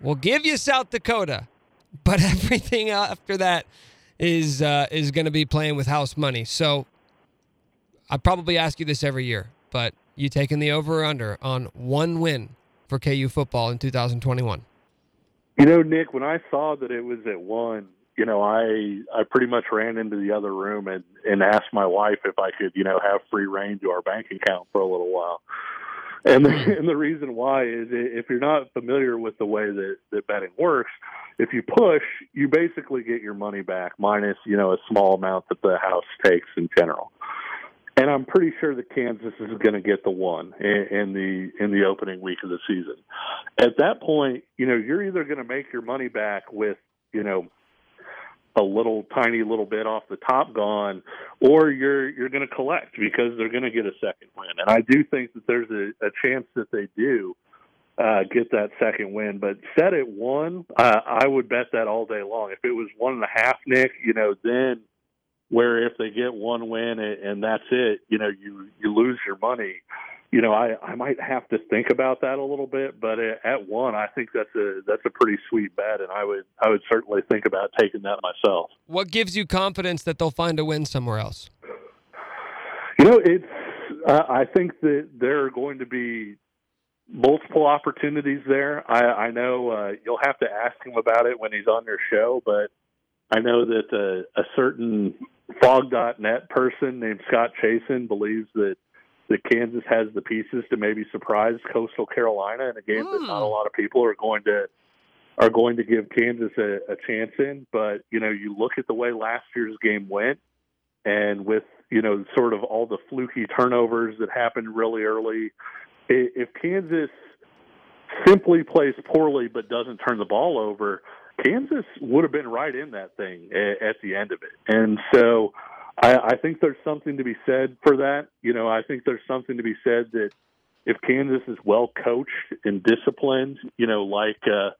we'll give you South Dakota, but everything after that is uh, is going to be playing with house money. So I probably ask you this every year, but you taking the over or under on one win for KU football in 2021? You know, Nick, when I saw that it was at one, you know, I I pretty much ran into the other room and and asked my wife if I could, you know, have free reign to our bank account for a little while. And the, hmm. and the reason why is if you're not familiar with the way that that betting works, if you push, you basically get your money back minus, you know, a small amount that the house takes in general and I'm pretty sure that Kansas is going to get the one in, the in the opening week of the season. At that point, you know, you're either going to make your money back with, you know, a little tiny little bit off the top gone, or you're you're going to collect because they're going to get a second win. And I do think that there's a, a chance that they do uh, get that second win. But set at one, uh, I would bet that all day long. If it was one and a half, Nick, you know, then where if they get one win and that's it, you know, you you lose your money. You know, I I might have to think about that a little bit, but at one, I think that's a that's a pretty sweet bet, and I would I would certainly think about taking that myself. What gives you confidence that they'll find a win somewhere else? You know, it's uh, I think that there are going to be multiple opportunities there. I, I know uh, you'll have to ask him about it when he's on your show, but I know that a, a certain Phog.net person named Scott Chasen believes that that Kansas has the pieces to maybe surprise Coastal Carolina in a game mm. that not a hmm. lot of people are going to are going to give Kansas a, a chance in. But you know, you look at the way last year's game went, and with you know sort of all the fluky turnovers that happened really early, if Kansas simply plays poorly but doesn't turn the ball over, Kansas would have been right in that thing at, the end of it. And so I, I think there's something to be said for that. You know, I think there's something to be said that if Kansas is well coached and disciplined, you know, like uh,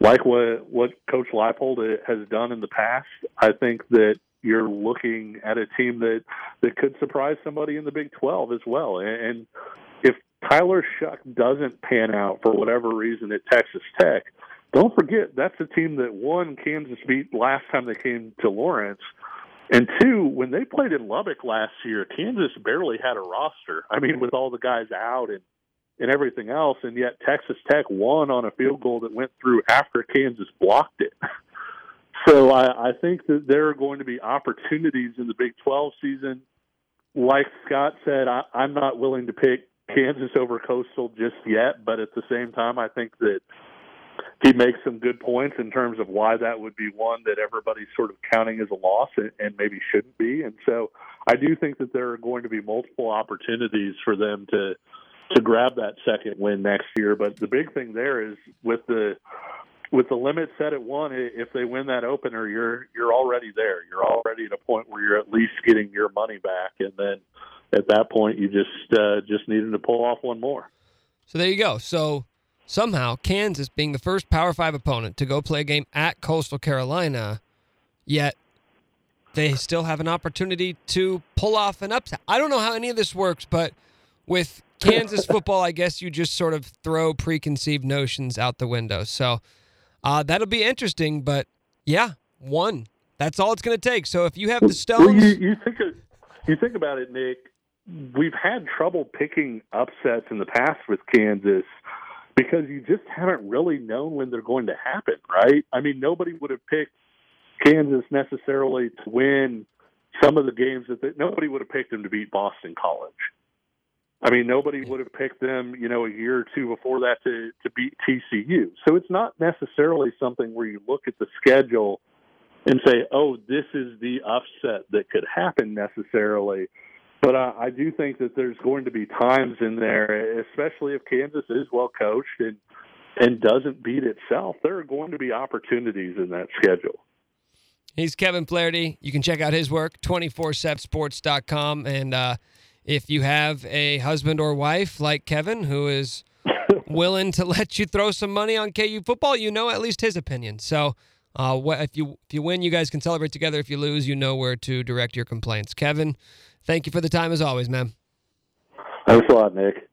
like what what Coach Leipold has done in the past, I think that you're looking at a team that that could surprise somebody in the Big 12 as well. And, and if Tyler Shough doesn't pan out for whatever reason at Texas Tech, don't forget that's the team that one Kansas beat last time they came to Lawrence. And two, when they played in Lubbock last year, Kansas barely had a roster. I mean, with all the guys out and and everything else, and yet Texas Tech won on a field goal that went through after Kansas blocked it. So I, I think that there are going to be opportunities in the Big 12 season. Like Scott said, I, I'm not willing to pick Kansas over Coastal just yet, but at the same time, I think that he makes some good points in terms of why that would be one that everybody's sort of counting as a loss and, and maybe shouldn't be. And so I do think that there are going to be multiple opportunities for them to to grab that second win next year. But the big thing there is with the with the limit set at one, if they win that opener, you're you're already there. You're already at a point where you're at least getting your money back, and then at that point, you just uh, just needed to pull off one more. So there you go. So somehow Kansas being the first Power Five opponent to go play a game at Coastal Carolina, yet they still have an opportunity to pull off an upset. I don't know how any of this works, but with Kansas football, I guess you just sort of throw preconceived notions out the window. So uh, that'll be interesting. But yeah, one. That's all it's going to take. So if you have the Well, stones, you, you think of, you think about it, Nick. We've had trouble picking upsets in the past with Kansas because you just haven't really known when they're going to happen, right? I mean, nobody would have picked Kansas necessarily to win some of the games that they, nobody would have picked them to beat Boston College. I mean, nobody would have picked them, you know, a year or two before that to to beat TCU. So it's not necessarily something where you look at the schedule and say, "Oh, this is the upset that could happen necessarily." But uh, I do think that there's going to be times in there, especially if Kansas is well coached and and doesn't beat itself. There are going to be opportunities in that schedule. He's Kevin Flaherty. You can check out his work, 247sports.com. And uh, if you have a husband or wife like Kevin who is willing to let you throw some money on KU football, you know at least his opinion. So uh, if you if you win, you guys can celebrate together. If you lose, you know where to direct your complaints. Kevin, thank you for the time as always, man. Thanks a lot, Nick.